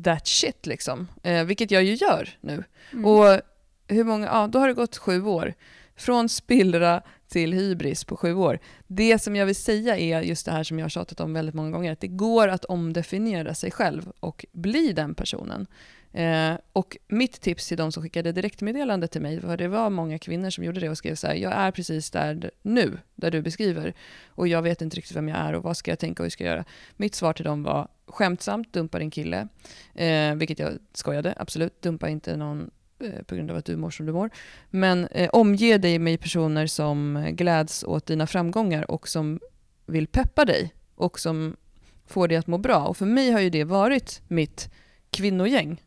that shit liksom. vilket jag ju gör nu. Mm. Och hur många, ja, då har det gått sju år. Från spillra till hybris på sju år. Det som jag vill säga är just det här som jag har tjatat om väldigt många gånger, att det går att omdefiniera sig själv och bli den personen. Eh, och mitt tips till de som skickade direktmeddelande till mig, för det var många kvinnor som gjorde det och skrev så här, jag är precis där nu, där du beskriver, och jag vet inte riktigt vem jag är och vad ska jag tänka och hur ska jag göra? Mitt svar till dem var skämtsamt, dumpa din kille, eh, vilket jag skojade, absolut, dumpa inte någon Eh, på grund av att du mår som du mår. Men eh, omge dig med personer som gläds åt dina framgångar och som vill peppa dig och som får dig att må bra. Och för mig har ju det varit mitt kvinnogäng.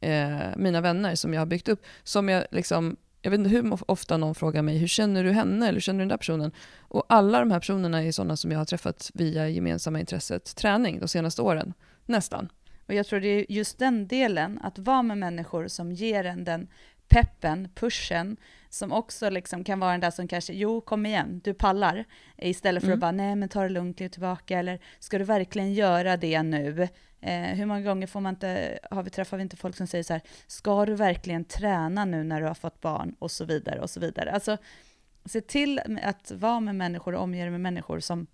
Eh, mina vänner som jag har byggt upp. Som jag liksom, jag vet inte hur ofta någon frågar mig, hur känner du henne eller hur känner du den där personen? Och alla de här personerna är sådana som jag har träffat via gemensamma intresset träning de senaste åren. Nästan. Och jag tror det är just den delen, att vara med människor som ger en den peppen, pushen, som också liksom kan vara den där som kanske, jo kom igen, du pallar, istället för mm. att bara, nej men ta det lugnt, kliv tillbaka, eller ska du verkligen göra det nu? Eh, hur många gånger får man inte, har vi, träffar vi inte folk som säger så här, ska du verkligen träna nu när du har fått barn? Och så vidare, och så vidare. Alltså, se till att vara med människor och omge dig med människor som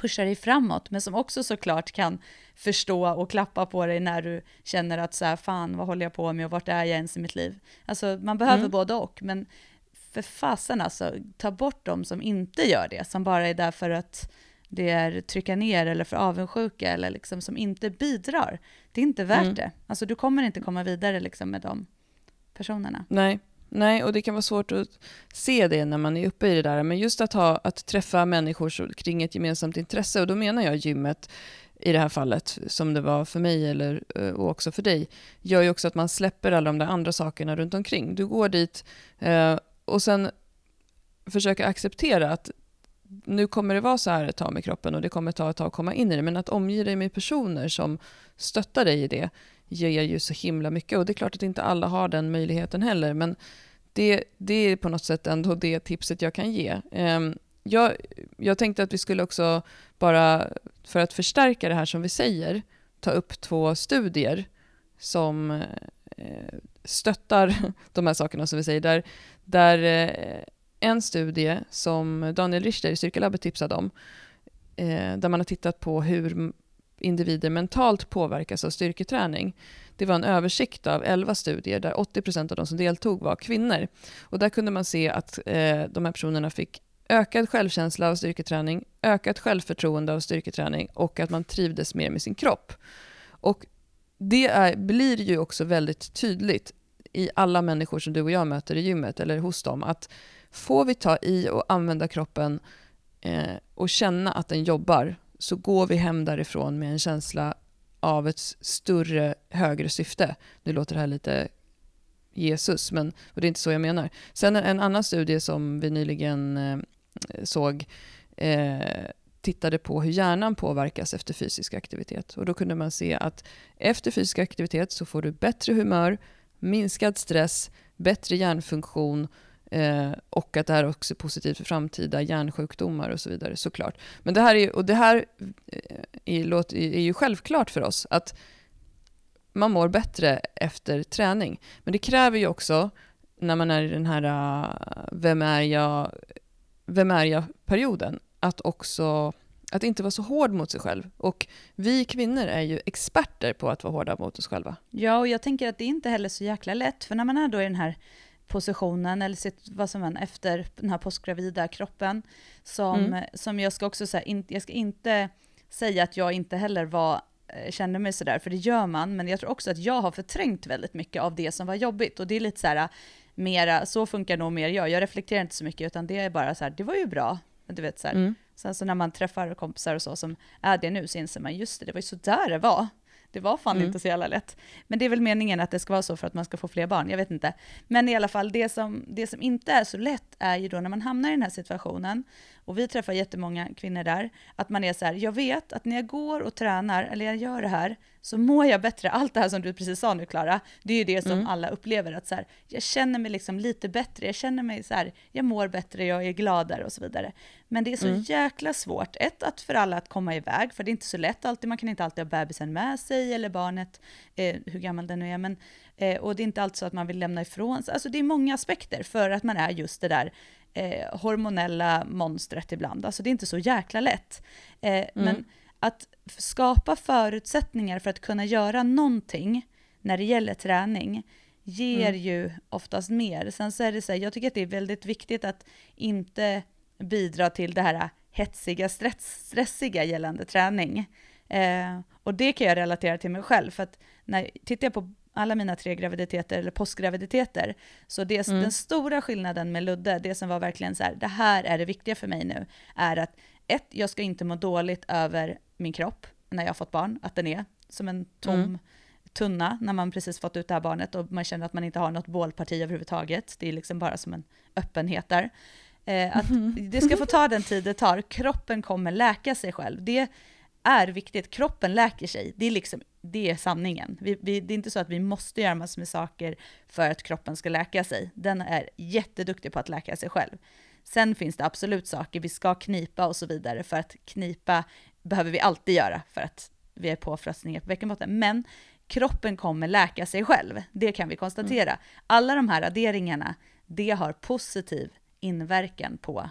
pushar dig framåt, men som också såklart kan förstå och klappa på dig när du känner att så här, fan, vad håller jag på med och vart är jag ens i mitt liv? Alltså, man behöver mm. både och, men för fasen alltså, ta bort de som inte gör det, som bara är där för att det är trycka ner eller för avundsjuka eller liksom som inte bidrar. Det är inte värt mm. det. Alltså du kommer inte komma vidare liksom med de personerna. Nej, Nej, och det kan vara svårt att se det när man är uppe i det där. Men just att, ha, att träffa människor kring ett gemensamt intresse, och då menar jag gymmet i det här fallet, som det var för mig eller, eh, och också för dig, gör ju också att man släpper alla de där andra sakerna runt omkring. Du går dit eh, och sen försöker acceptera att nu kommer det vara så här ett tag med kroppen och det kommer ta ett tag att komma in i det, men att omge dig med personer som stöttar dig i det ger ju så himla mycket. Och det är klart att inte alla har den möjligheten heller, men det, det är på något sätt ändå det tipset jag kan ge. Ehm, jag, jag tänkte att vi skulle också bara, för att förstärka det här som vi säger, ta upp två studier som eh, stöttar de här sakerna som vi säger. Där, där eh, en studie som Daniel Richter i Styrkelabbet tipsade om, eh, där man har tittat på hur individer mentalt påverkas av styrketräning. Det var en översikt av 11 studier där 80% av de som deltog var kvinnor. Och där kunde man se att eh, de här personerna fick ökad självkänsla av styrketräning, ökat självförtroende av styrketräning och att man trivdes mer med sin kropp. Och det är, blir ju också väldigt tydligt i alla människor som du och jag möter i gymmet eller hos dem att får vi ta i och använda kroppen eh, och känna att den jobbar så går vi hem därifrån med en känsla av ett större, högre syfte. Nu låter det här lite Jesus, men och det är inte så jag menar. Sen en annan studie som vi nyligen eh, såg eh, tittade på hur hjärnan påverkas efter fysisk aktivitet. Och då kunde man se att efter fysisk aktivitet så får du bättre humör, minskad stress, bättre hjärnfunktion Eh, och att det här också är positivt för framtida hjärnsjukdomar och så vidare såklart. Men det här är, och det här eh, är, är ju självklart för oss att man mår bättre efter träning. Men det kräver ju också när man är i den här eh, vem är jag, vem är jag-perioden att också att inte vara så hård mot sig själv. Och vi kvinnor är ju experter på att vara hårda mot oss själva. Ja, och jag tänker att det är inte heller så jäkla lätt, för när man är då i den här positionen, eller sitt, vad som än, efter den här postgravida kroppen, som, mm. som jag ska också säga, in, jag ska inte säga att jag inte heller var eh, kände mig sådär, för det gör man, men jag tror också att jag har förträngt väldigt mycket av det som var jobbigt, och det är lite så här, mera, så funkar nog mer jag, jag reflekterar inte så mycket, utan det är bara så här, det var ju bra, du vet så här. Mm. Sen så när man träffar kompisar och så som är det nu, så inser man, just det, det var ju så där det var. Det var fan mm. inte så jävla lätt. Men det är väl meningen att det ska vara så för att man ska få fler barn, jag vet inte. Men i alla fall, det som, det som inte är så lätt är ju då när man hamnar i den här situationen, och vi träffar jättemånga kvinnor där, att man är så här, jag vet att när jag går och tränar, eller jag gör det här, så mår jag bättre. Allt det här som du precis sa nu Klara, det är ju det som mm. alla upplever, att så här, jag känner mig liksom lite bättre, jag känner mig så här, jag mår bättre, jag är gladare och så vidare. Men det är så mm. jäkla svårt, ett, att för alla att komma iväg, för det är inte så lätt alltid, man kan inte alltid ha bebisen med sig, eller barnet, eh, hur gammal den nu är, men, eh, och det är inte alltid så att man vill lämna ifrån sig, alltså det är många aspekter för att man är just det där eh, hormonella monstret ibland. Alltså det är inte så jäkla lätt. Eh, mm. Men att skapa förutsättningar för att kunna göra någonting när det gäller träning ger mm. ju oftast mer. Sen så är det så här, jag tycker att det är väldigt viktigt att inte bidra till det här hetsiga, stress, stressiga gällande träning. Eh, och det kan jag relatera till mig själv, för att när, tittar jag på alla mina tre graviditeter eller postgraviditeter. Så det, mm. den stora skillnaden med Ludde, det som var verkligen så här, det här är det viktiga för mig nu, är att ett, jag ska inte må dåligt över min kropp när jag har fått barn, att den är som en tom mm. tunna när man precis fått ut det här barnet och man känner att man inte har något bålparti överhuvudtaget. Det är liksom bara som en öppenhet där. Eh, att mm. det ska få ta den tid det tar, kroppen kommer läka sig själv. Det är viktigt, kroppen läker sig, det är liksom det är sanningen. Vi, vi, det är inte så att vi måste göra massor med saker för att kroppen ska läka sig. Den är jätteduktig på att läka sig själv. Sen finns det absolut saker vi ska knipa och så vidare, för att knipa behöver vi alltid göra för att vi är påfrestningar på bäckenbotten. Men kroppen kommer läka sig själv, det kan vi konstatera. Mm. Alla de här adderingarna, det har positiv inverkan på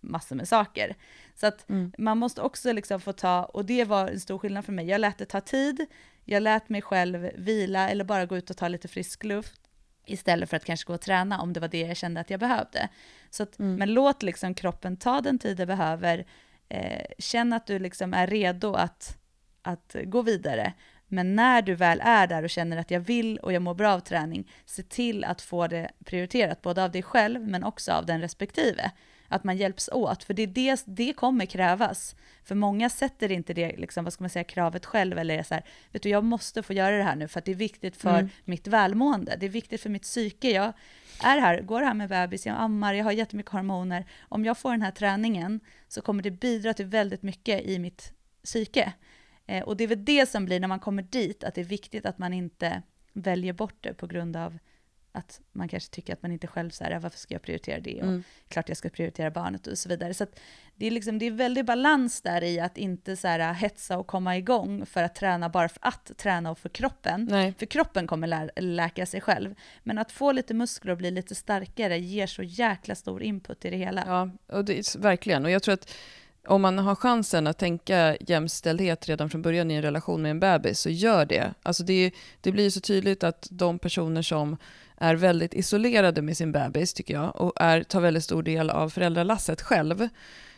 massor med saker. Så att mm. man måste också liksom få ta, och det var en stor skillnad för mig, jag lät det ta tid, jag lät mig själv vila eller bara gå ut och ta lite frisk luft istället för att kanske gå och träna om det var det jag kände att jag behövde. Så att, mm. Men låt liksom kroppen ta den tid det behöver, eh, känn att du liksom är redo att, att gå vidare. Men när du väl är där och känner att jag vill och jag mår bra av träning, se till att få det prioriterat, både av dig själv men också av den respektive. Att man hjälps åt, för det, är det, det kommer krävas. För många sätter inte det, liksom, vad ska man säga, kravet själv, eller är så här, vet du, jag måste få göra det här nu för att det är viktigt för mm. mitt välmående, det är viktigt för mitt psyke. Jag är här, går här med bebis, jag ammar, jag har jättemycket hormoner. Om jag får den här träningen så kommer det bidra till väldigt mycket i mitt psyke. Eh, och det är väl det som blir när man kommer dit, att det är viktigt att man inte väljer bort det på grund av att man kanske tycker att man inte själv så här, varför ska jag prioritera det? Och mm. klart jag ska prioritera barnet och så vidare. Så det är liksom, det är väldigt balans där i att inte så här hetsa och komma igång för att träna bara för att träna och för kroppen. Nej. För kroppen kommer lä läka sig själv. Men att få lite muskler och bli lite starkare ger så jäkla stor input i det hela. Ja, och det är, verkligen. Och jag tror att om man har chansen att tänka jämställdhet redan från början i en relation med en bebis, så gör det. Alltså det, det blir så tydligt att de personer som är väldigt isolerade med sin bebis, tycker jag, och är, tar väldigt stor del av föräldralasset själv,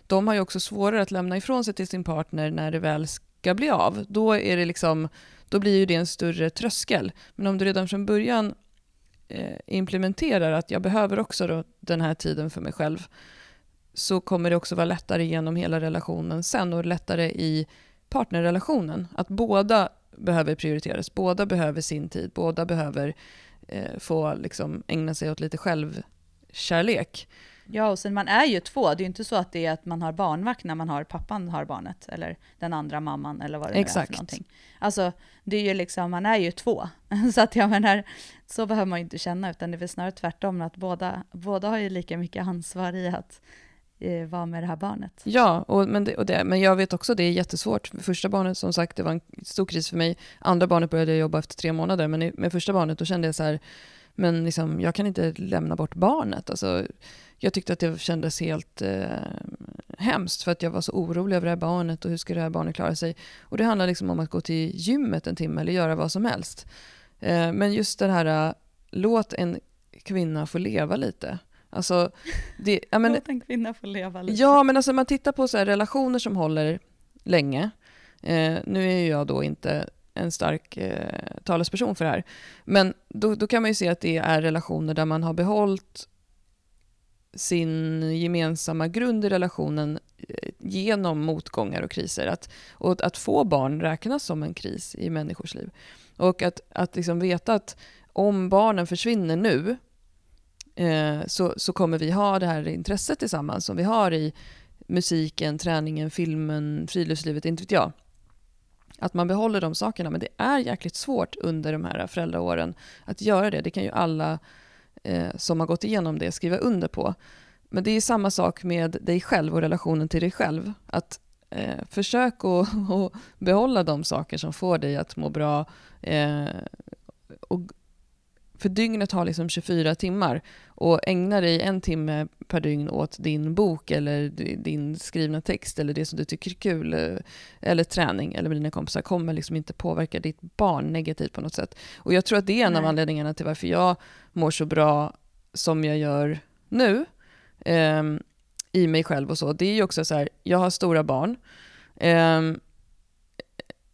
de har ju också svårare att lämna ifrån sig till sin partner när det väl ska bli av. Då, är det liksom, då blir ju det en större tröskel. Men om du redan från början eh, implementerar att jag behöver också då den här tiden för mig själv, så kommer det också vara lättare genom hela relationen sen och lättare i partnerrelationen. Att båda behöver prioriteras, båda behöver sin tid, båda behöver eh, få liksom ägna sig åt lite självkärlek. Ja, och sen man är ju två. Det är ju inte så att det är att man har barnvakt när man har pappan har barnet, eller den andra mamman, eller vad det Exakt. är för någonting. Alltså, det är ju liksom, man är ju två. så att jag menar, så behöver man ju inte känna, utan det är väl snarare tvärtom, att båda, båda har ju lika mycket ansvar i att Eh, vara med det här barnet. Ja, och, men, det, och det, men jag vet också att det är jättesvårt. Första barnet, som sagt, det var en stor kris för mig. Andra barnet började jag jobba efter tre månader, men med första barnet då kände jag så här, men liksom, jag kan inte lämna bort barnet. Alltså, jag tyckte att det kändes helt eh, hemskt för att jag var så orolig över det här barnet och hur ska det här barnet klara sig. Och det handlar liksom om att gå till gymmet en timme eller göra vad som helst. Eh, men just det här, eh, låt en kvinna få leva lite. Alltså, det, ja, men, Låt en kvinna få leva lite. Ja, men alltså man tittar på så relationer som håller länge. Eh, nu är jag då inte en stark eh, talesperson för det här. Men då, då, kan man ju se att det är relationer där man har behållit sin gemensamma grund i relationen eh, genom motgångar och kriser. Att, och att få barn räknas som en kris i människors liv. Och att, att liksom veta att om barnen försvinner nu Eh, så, så kommer vi ha det här intresset tillsammans som vi har i musiken, träningen, filmen, friluftslivet, inte vet jag. Att man behåller de sakerna, men det är jäkligt svårt under de här föräldraåren att göra det. Det kan ju alla eh, som har gått igenom det skriva under på. Men det är samma sak med dig själv och relationen till dig själv. Att eh, försök att, att behålla de saker som får dig att må bra eh, och för dygnet har liksom 24 timmar och ägna dig en timme per dygn åt din bok eller din skrivna text eller det som du tycker är kul eh, eller träning eller med dina kompisar kommer liksom inte påverka ditt barn negativt på något sätt. Och jag tror att det är en Nej. av anledningarna till varför jag mår så bra som jag gör nu eh, i mig själv och så. Det är ju också så här, jag har stora barn eh,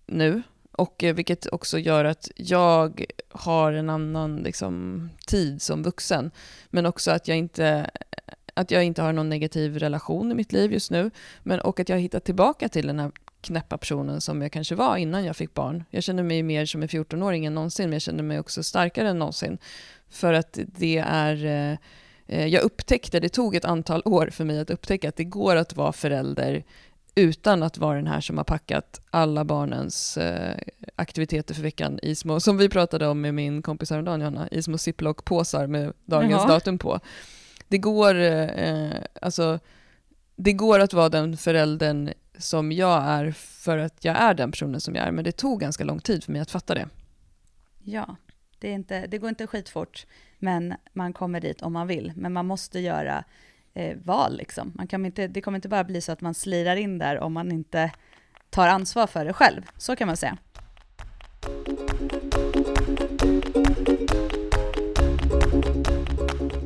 nu och eh, vilket också gör att jag har en annan liksom, tid som vuxen. Men också att jag, inte, att jag inte har någon negativ relation i mitt liv just nu. Men, och att jag har hittat tillbaka till den här knäppa personen som jag kanske var innan jag fick barn. Jag känner mig mer som en 14-åring än någonsin, men jag känner mig också starkare än någonsin. För att det är... Eh, eh, jag upptäckte, det tog ett antal år för mig att upptäcka att det går att vara förälder utan att vara den här som har packat alla barnens eh, aktiviteter för veckan i små, som vi pratade om med min kompis häromdagen, Johanna, i små ziplock-påsar med dagens Jaha. datum på. Det går, eh, alltså, det går att vara den föräldern som jag är för att jag är den personen som jag är, men det tog ganska lång tid för mig att fatta det. Ja, det, inte, det går inte skitfort, men man kommer dit om man vill. Men man måste göra eh, val. Liksom. Man kan inte, det kommer inte bara bli så att man slirar in där om man inte tar ansvar för det själv. Så kan man säga.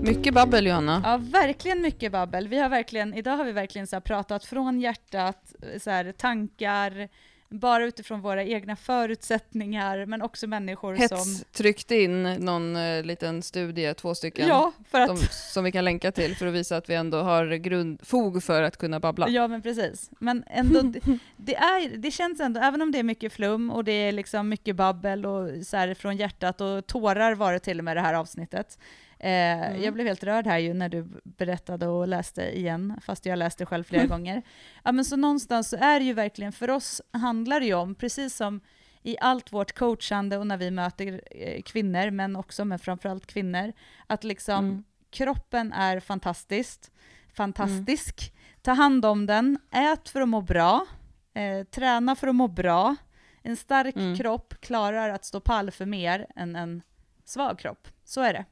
Mycket babbel Johanna. Ja, verkligen mycket babbel. Vi har verkligen, idag har vi verkligen så pratat från hjärtat, så här, tankar, bara utifrån våra egna förutsättningar, men också människor Hets som... tryckte in någon eh, liten studie, två stycken, Ja, för att... de, som vi kan länka till för att visa att vi ändå har grund, fog för att kunna babbla. Ja, men precis. Men ändå, det, det, är, det känns ändå, även om det är mycket flum och det är liksom mycket babbel och så här från hjärtat och tårar var det till och med det här avsnittet. Eh, Mm. Jag blev helt rörd här ju när du berättade och läste igen, fast jag läste själv flera gånger. Ja, men så någonstans så är det ju verkligen, för oss handlar det ju om, precis som i allt vårt coachande och när vi möter eh, kvinnor, men också med framförallt kvinnor, att liksom Mm. kroppen är fantastiskt, fantastisk. Ta hand om den, ät för att må bra, eh, träna för att må bra. En stark Mm. kropp klarar att stå pall för mer än en svag kropp. Så är det,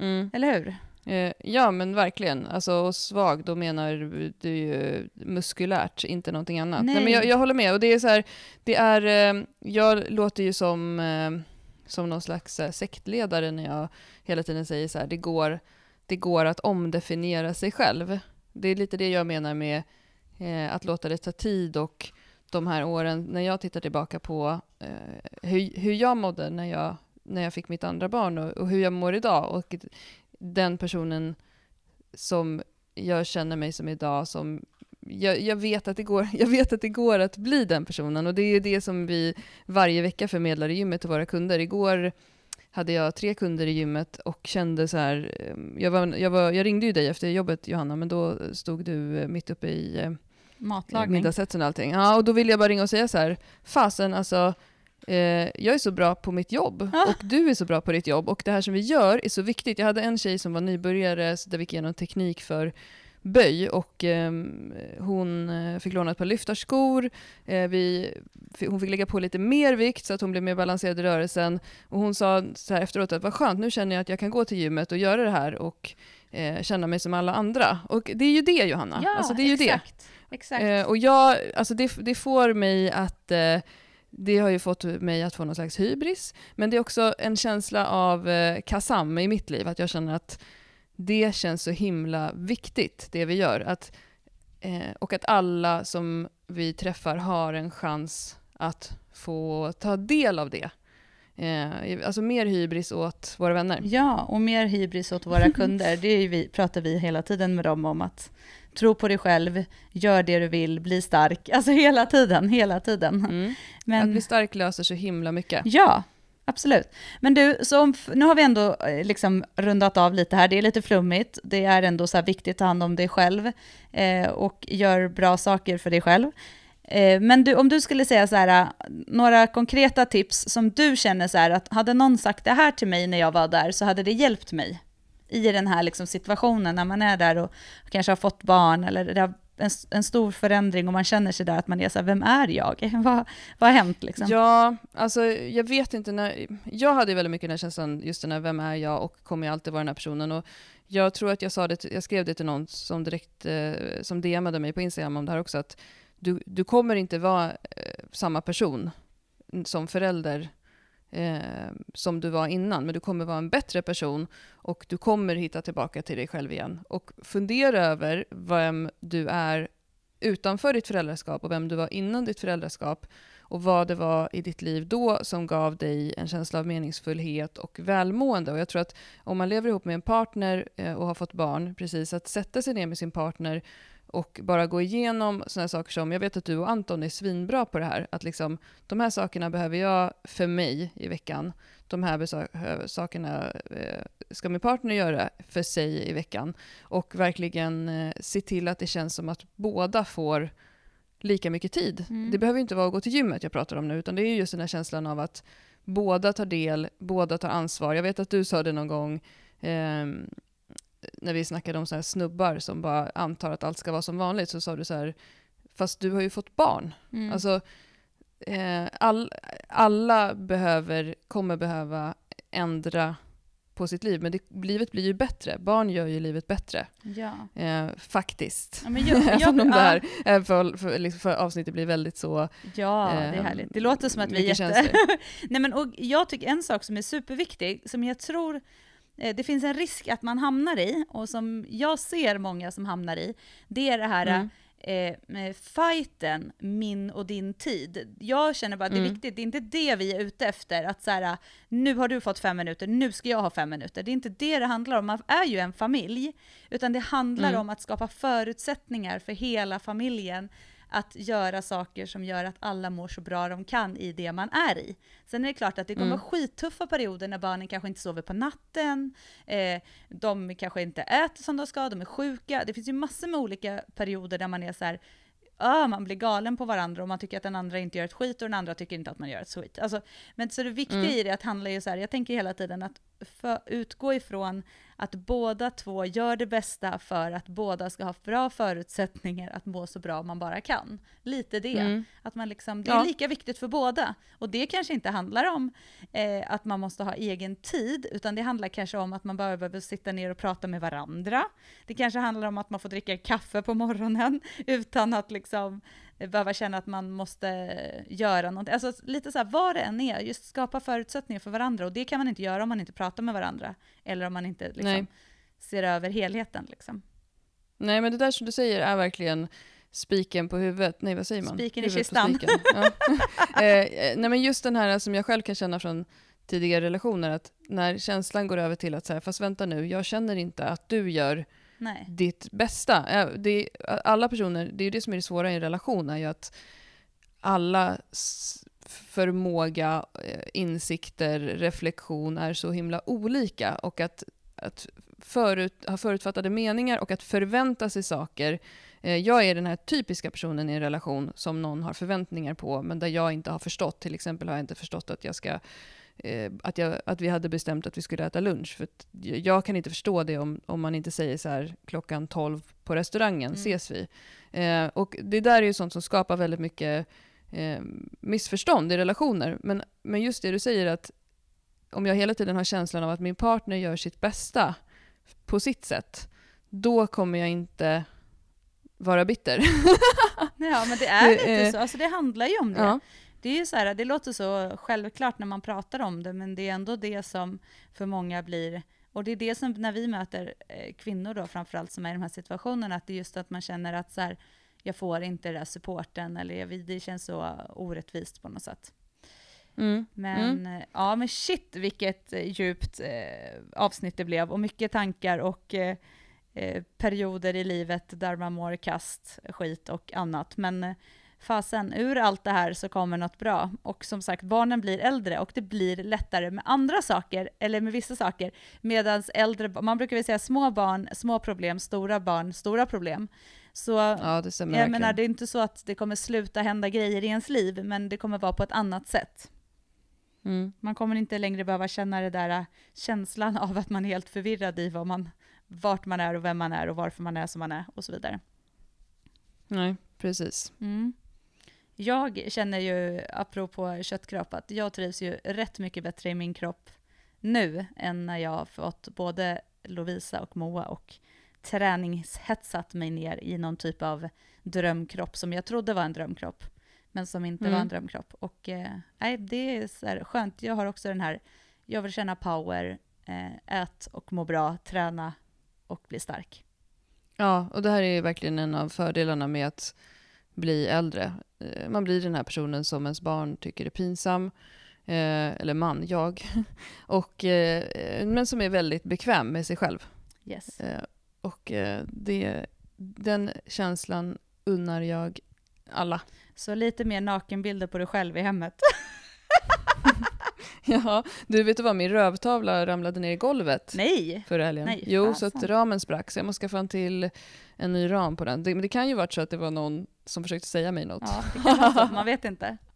Mm. eller hur? Eh, ja men verkligen, alltså och svag då menar du ju muskulärt, inte någonting annat. Nej. Nej. men jag, jag håller med och det är så här, det är, eh, jag låter ju som, eh, som någon slags sektledare när jag hela tiden säger så här, det går, det går att omdefiniera sig själv. Det är lite det jag menar med att låta det ta tid och de här åren när jag tittar tillbaka på hur, hur jag mådde när jag, när jag fick mitt andra barn och, och hur jag mår idag och den personen som jag känner mig som idag, som jag, jag, vet att det går, jag vet att det går att bli den personen och det är det som vi varje vecka förmedlar i gymmet till våra kunder. Igår hade jag tre kunder i gymmet och kände så här, eh, jag, var, jag, var, jag ringde ju dig efter jobbet Johanna, men då stod du eh, mitt uppe i eh, Matlagning. middagshetsen och allting. Ja, och då ville jag bara ringa och säga så här, fasen alltså, eh, jag är så bra på mitt jobb Ah. och du är så bra på ditt jobb och det här som vi gör är så viktigt. Jag hade en tjej som var nybörjare så där vi gick igenom teknik för böj och ehm, hon eh, fick låna ett par lyftarskor. Eh, vi, hon fick lägga på lite mer vikt så att hon blev mer balanserad i rörelsen. Och hon sa så här efteråt att vad skönt, nu känner jag att jag kan gå till gymmet och göra det här och eh, känna mig som alla andra. Och det är ju det Johanna. Ja, alltså, det är ju det. exakt. exakt. Eh, och jag, alltså det, det får mig att, eh, det har ju fått mig att få någon slags hybris, men det är också en känsla av eh, kasam i mitt liv, att jag känner att det känns så himla viktigt, det vi gör. Att, eh, och att alla som vi träffar har en chans att få ta del av det. Eh, alltså mer hybris åt våra vänner. Ja, och mer hybris åt våra kunder. Det vi, pratar vi hela tiden med dem om att tro på dig själv, gör det du vill, bli stark. Alltså hela tiden, hela tiden. Mm. Att Men bli stark löser så himla mycket. ja, absolut. Men du, så om, nu har vi ändå eh, liksom rundat av lite här. Det är lite flummigt. Det är ändå så här viktigt att ta hand om dig själv eh, och gör bra saker för dig själv. Eh, men du, om du skulle säga så här, några konkreta tips som du känner så här att hade någon sagt det här till mig när jag var där så hade det hjälpt mig i den här liksom situationen när man är där och kanske har fått barn eller det har en, en stor förändring och man känner sig där att man är så här, vem är jag? vad, vad har hänt liksom? Ja, alltså jag vet inte när... Jag hade väldigt mycket den här känslan, just den här, vem är jag och kommer jag alltid vara den här personen? Och jag tror att jag sa det, jag skrev det till någon som direkt, eh, som DMade mig på Instagram om det här också, att du, du kommer inte vara eh, samma person som förälder eh, som du var innan, men du kommer vara en bättre person och du kommer hitta tillbaka till dig själv igen. Och fundera över vem du är utanför ditt föräldraskap och vem du var innan ditt föräldraskap och vad det var i ditt liv då som gav dig en känsla av meningsfullhet och välmående. Och jag tror att om man lever ihop med en partner eh, och har fått barn, precis att sätta sig ner med sin partner och bara gå igenom sådana saker som, jag vet att du och Anton är svinbra på det här, att liksom, de här sakerna behöver jag för mig i veckan, de här eh, sakerna eh, ska min partner göra för sig i veckan. Och verkligen eh, se till att det känns som att båda får lika mycket tid. Mm. Det behöver inte vara att gå till gymmet jag pratar om nu, utan det är ju just den här känslan av att båda tar del, båda tar ansvar. Jag vet att du sa det någon gång ehm, när vi snackade om så här snubbar som bara antar att allt ska vara som vanligt, så sa du så här, fast du har ju fått barn. Mm. Alltså, eh, all, alla behöver, kommer behöva ändra på sitt liv, men det, livet blir ju bättre. Barn gör ju livet bättre, ja. eh, faktiskt. Ja, men jag, jag, Även om det här eh, för, för, liksom, för avsnittet blir väldigt så... Ja, det är Ehm, härligt. Det låter som att vi är jätte... Nej, men, och jag tycker en sak som är superviktig, som jag tror eh, det finns en risk att man hamnar i, och som jag ser många som hamnar i, det är det här Mm. eh, fighten min och din tid. Jag känner bara att det är Mm. viktigt, det är inte det vi är ute efter, att så här, nu har du fått fem minuter, nu ska jag ha fem minuter. Det är inte det det handlar om, man är ju en familj, utan det handlar Mm. om att skapa förutsättningar för hela familjen att göra saker som gör att alla mår så bra de kan i det man är i. Sen är det klart att det kommer Mm. vara skittuffa perioder när barnen kanske inte sover på natten, eh, de kanske inte äter som de ska, de är sjuka. Det finns ju massor med olika perioder där man är så här, ah, man blir galen på varandra och man tycker att den andra inte gör ett skit och den andra tycker inte att man gör ett skit. Alltså, men så det viktiga Mm. i det att handla ju så här, jag tänker hela tiden att för, utgå ifrån att båda två gör det bästa för att båda ska ha bra förutsättningar att må så bra man bara kan. Lite det. Mm. Att man liksom, det är Ja. lika viktigt för båda. Och det kanske inte handlar om eh, att man måste ha egen tid, utan det handlar kanske om att man bara behöver sitta ner och prata med varandra. Det kanske handlar om att man får dricka kaffe på morgonen utan att liksom behöva känna att man måste göra någonting. Alltså lite så här, vad det än är, just skapa förutsättningar för varandra. Och det kan man inte göra om man inte pratar med varandra. Eller om man inte liksom, ser över helheten. Liksom. Nej, men det där som du säger är verkligen spiken på huvudet. Nej, vad säger man? Spiken i Huvudet på kistan. Ja. eh, eh, nej, men just den här som jag själv kan känna från tidigare relationer, att när känslan går över till att säga, fast vänta nu, jag känner inte att du gör Nej. ditt bästa. Det, alla personer, det är ju det som är det svåra i en relation, är ju att alla förmåga, eh, insikter, reflektion är så himla olika och att, att förut, ha förutfattade meningar och att förvänta sig saker. Eh, jag är den här typiska personen i en relation som någon har förväntningar på, men där jag inte har förstått. Till exempel har jag inte förstått att jag ska eh, att, jag, att vi hade bestämt att vi skulle äta lunch. För att jag kan inte förstå det om, om man inte säger så här klockan 12 på restaurangen, Mm. ses vi. Eh, och det där är ju sånt som skapar väldigt mycket eh, missförstånd i relationer. Men, men just det du säger att om jag hela tiden har känslan av att min partner gör sitt bästa på sitt sätt, då kommer jag inte vara bitter. Ja, men det är lite är- så. Alltså det handlar ju om det. ja. Det är ju så här, det låter så självklart när man pratar om det, men det är ändå det som för många blir, och det är det som när vi möter eh, kvinnor då framförallt som är i de här situationerna, att det är just att man känner att så här, jag får inte den där supporten, eller det känns så orättvist på något sätt. Mm. Men eh, ja, men shit vilket eh, djupt eh, avsnitt det blev, och mycket tankar och eh, perioder i livet där man mår kast, skit och annat. Men fasen, ur allt det här så kommer något bra. Och som sagt, barnen blir äldre och det blir lättare med andra saker, eller med vissa saker. Medan äldre, man brukar väl säga små barn, små problem, stora barn, stora problem. Så ja, det jag verkligen. menar, det är inte så att det kommer sluta hända grejer i ens liv, men det kommer vara på ett annat sätt. Mm. Man kommer inte längre behöva känna det där äh, känslan av att man är helt förvirrad i vad man, vart man är och vem man är och varför man är som man är och så vidare. Nej, precis. Mm. Jag känner ju, apropå köttkropp, att jag trivs ju rätt mycket bättre i min kropp nu än när jag fått både Lovisa och Moa och träningshetsat mig ner i någon typ av drömkropp som jag trodde var en drömkropp, men som inte Mm. var en drömkropp. Och eh, det är så skönt. Jag har också den här, jag vill känna power, eh, ät och må bra, träna och bli stark. Ja, och det här är ju verkligen en av fördelarna med att bli äldre. Eh, Man blir den här personen som ens barn tycker är pinsam, eh, eller man, jag, och, eh, men som är väldigt bekväm med sig själv. Yes. Eh, Och det, den känslan unnar jag alla. Så lite mer nakenbilder på dig själv i hemmet. Ja, du vet du vad, min rövtavla ramlade ner i golvet Nej! förra helgen. Nej, jo, så att fasen. ramen sprack, så jag måste skaffa en till en ny ram på den. Det, men det kan ju varit så att det var någon som försökte säga mig något. Ja, det kan vara så, man vet inte.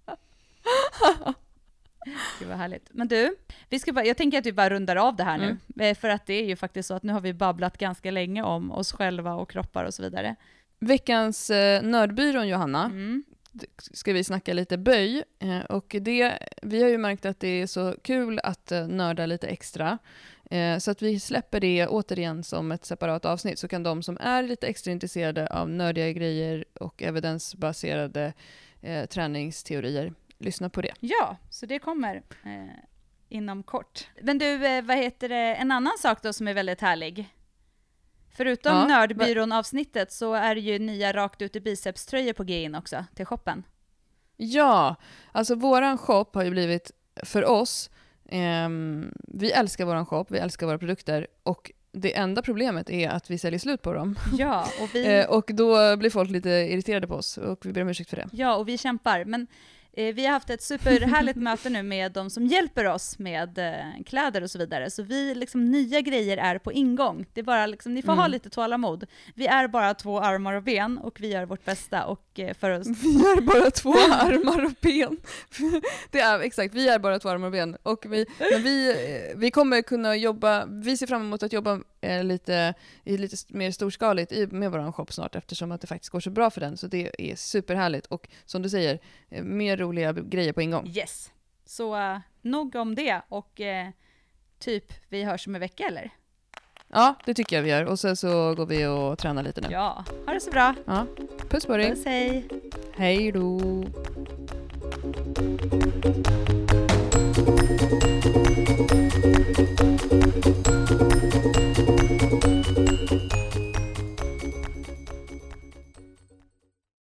Gud vad härligt. Men du, vi ska bara, jag tänker att vi bara rundar av det här nu. Eh, För att det är ju faktiskt så att nu har vi babblat ganska länge om oss själva och kroppar och så vidare. Veckans eh, Nördbyrån, Johanna, Mm ska vi snacka lite böj. Eh, och det, vi har ju märkt att det är så kul att eh, nörda lite extra. Eh, så att vi släpper det återigen som ett separat avsnitt. Så kan de som är lite extra intresserade av nördiga grejer och evidensbaserade eh, träningsteorier lyssna på det. Ja, så det kommer eh, inom kort. Men du, vad heter det, en annan sak då som är väldigt härlig? Förutom Ja, Nördbyrån-avsnittet så är det ju nya rakt ut i biceps-tröjor på G in också, till shoppen. Ja, alltså våran shop har ju blivit, för oss, ehm, vi älskar våran shop, vi älskar våra produkter och det enda problemet är att vi säljer slut på dem. Ja, och vi, Eh, och då blir folk lite irriterade på oss och vi ber om ursäkt för det. ja, och vi kämpar. Men eh, vi har haft ett superhärligt möte nu med de som hjälper oss med eh, kläder och så vidare. Så vi, liksom, nya grejer är på ingång. Det är bara liksom, ni får ha Mm. lite tålamod. Vi är bara två armar och ben och vi gör vårt bästa och eh, för oss. Vi är bara två armar och ben. Det är exakt, vi är bara två armar och ben. Och vi, men vi, eh, vi kommer kunna jobba, vi ser fram emot att jobba eh, lite, i lite mer storskaligt i, med vår shop snart eftersom att det faktiskt går så bra för den. Så det är superhärligt. Och som du säger, eh, mer roliga grejer på ingång. Yes. Så uh, nog om det och eh, typ, vi hörs om en vecka eller? Ja, det tycker jag vi gör. Och sen så går vi och tränar lite nu. Ja, ha det så bra. Ja. Puss på dig. Puss hej. Hej då.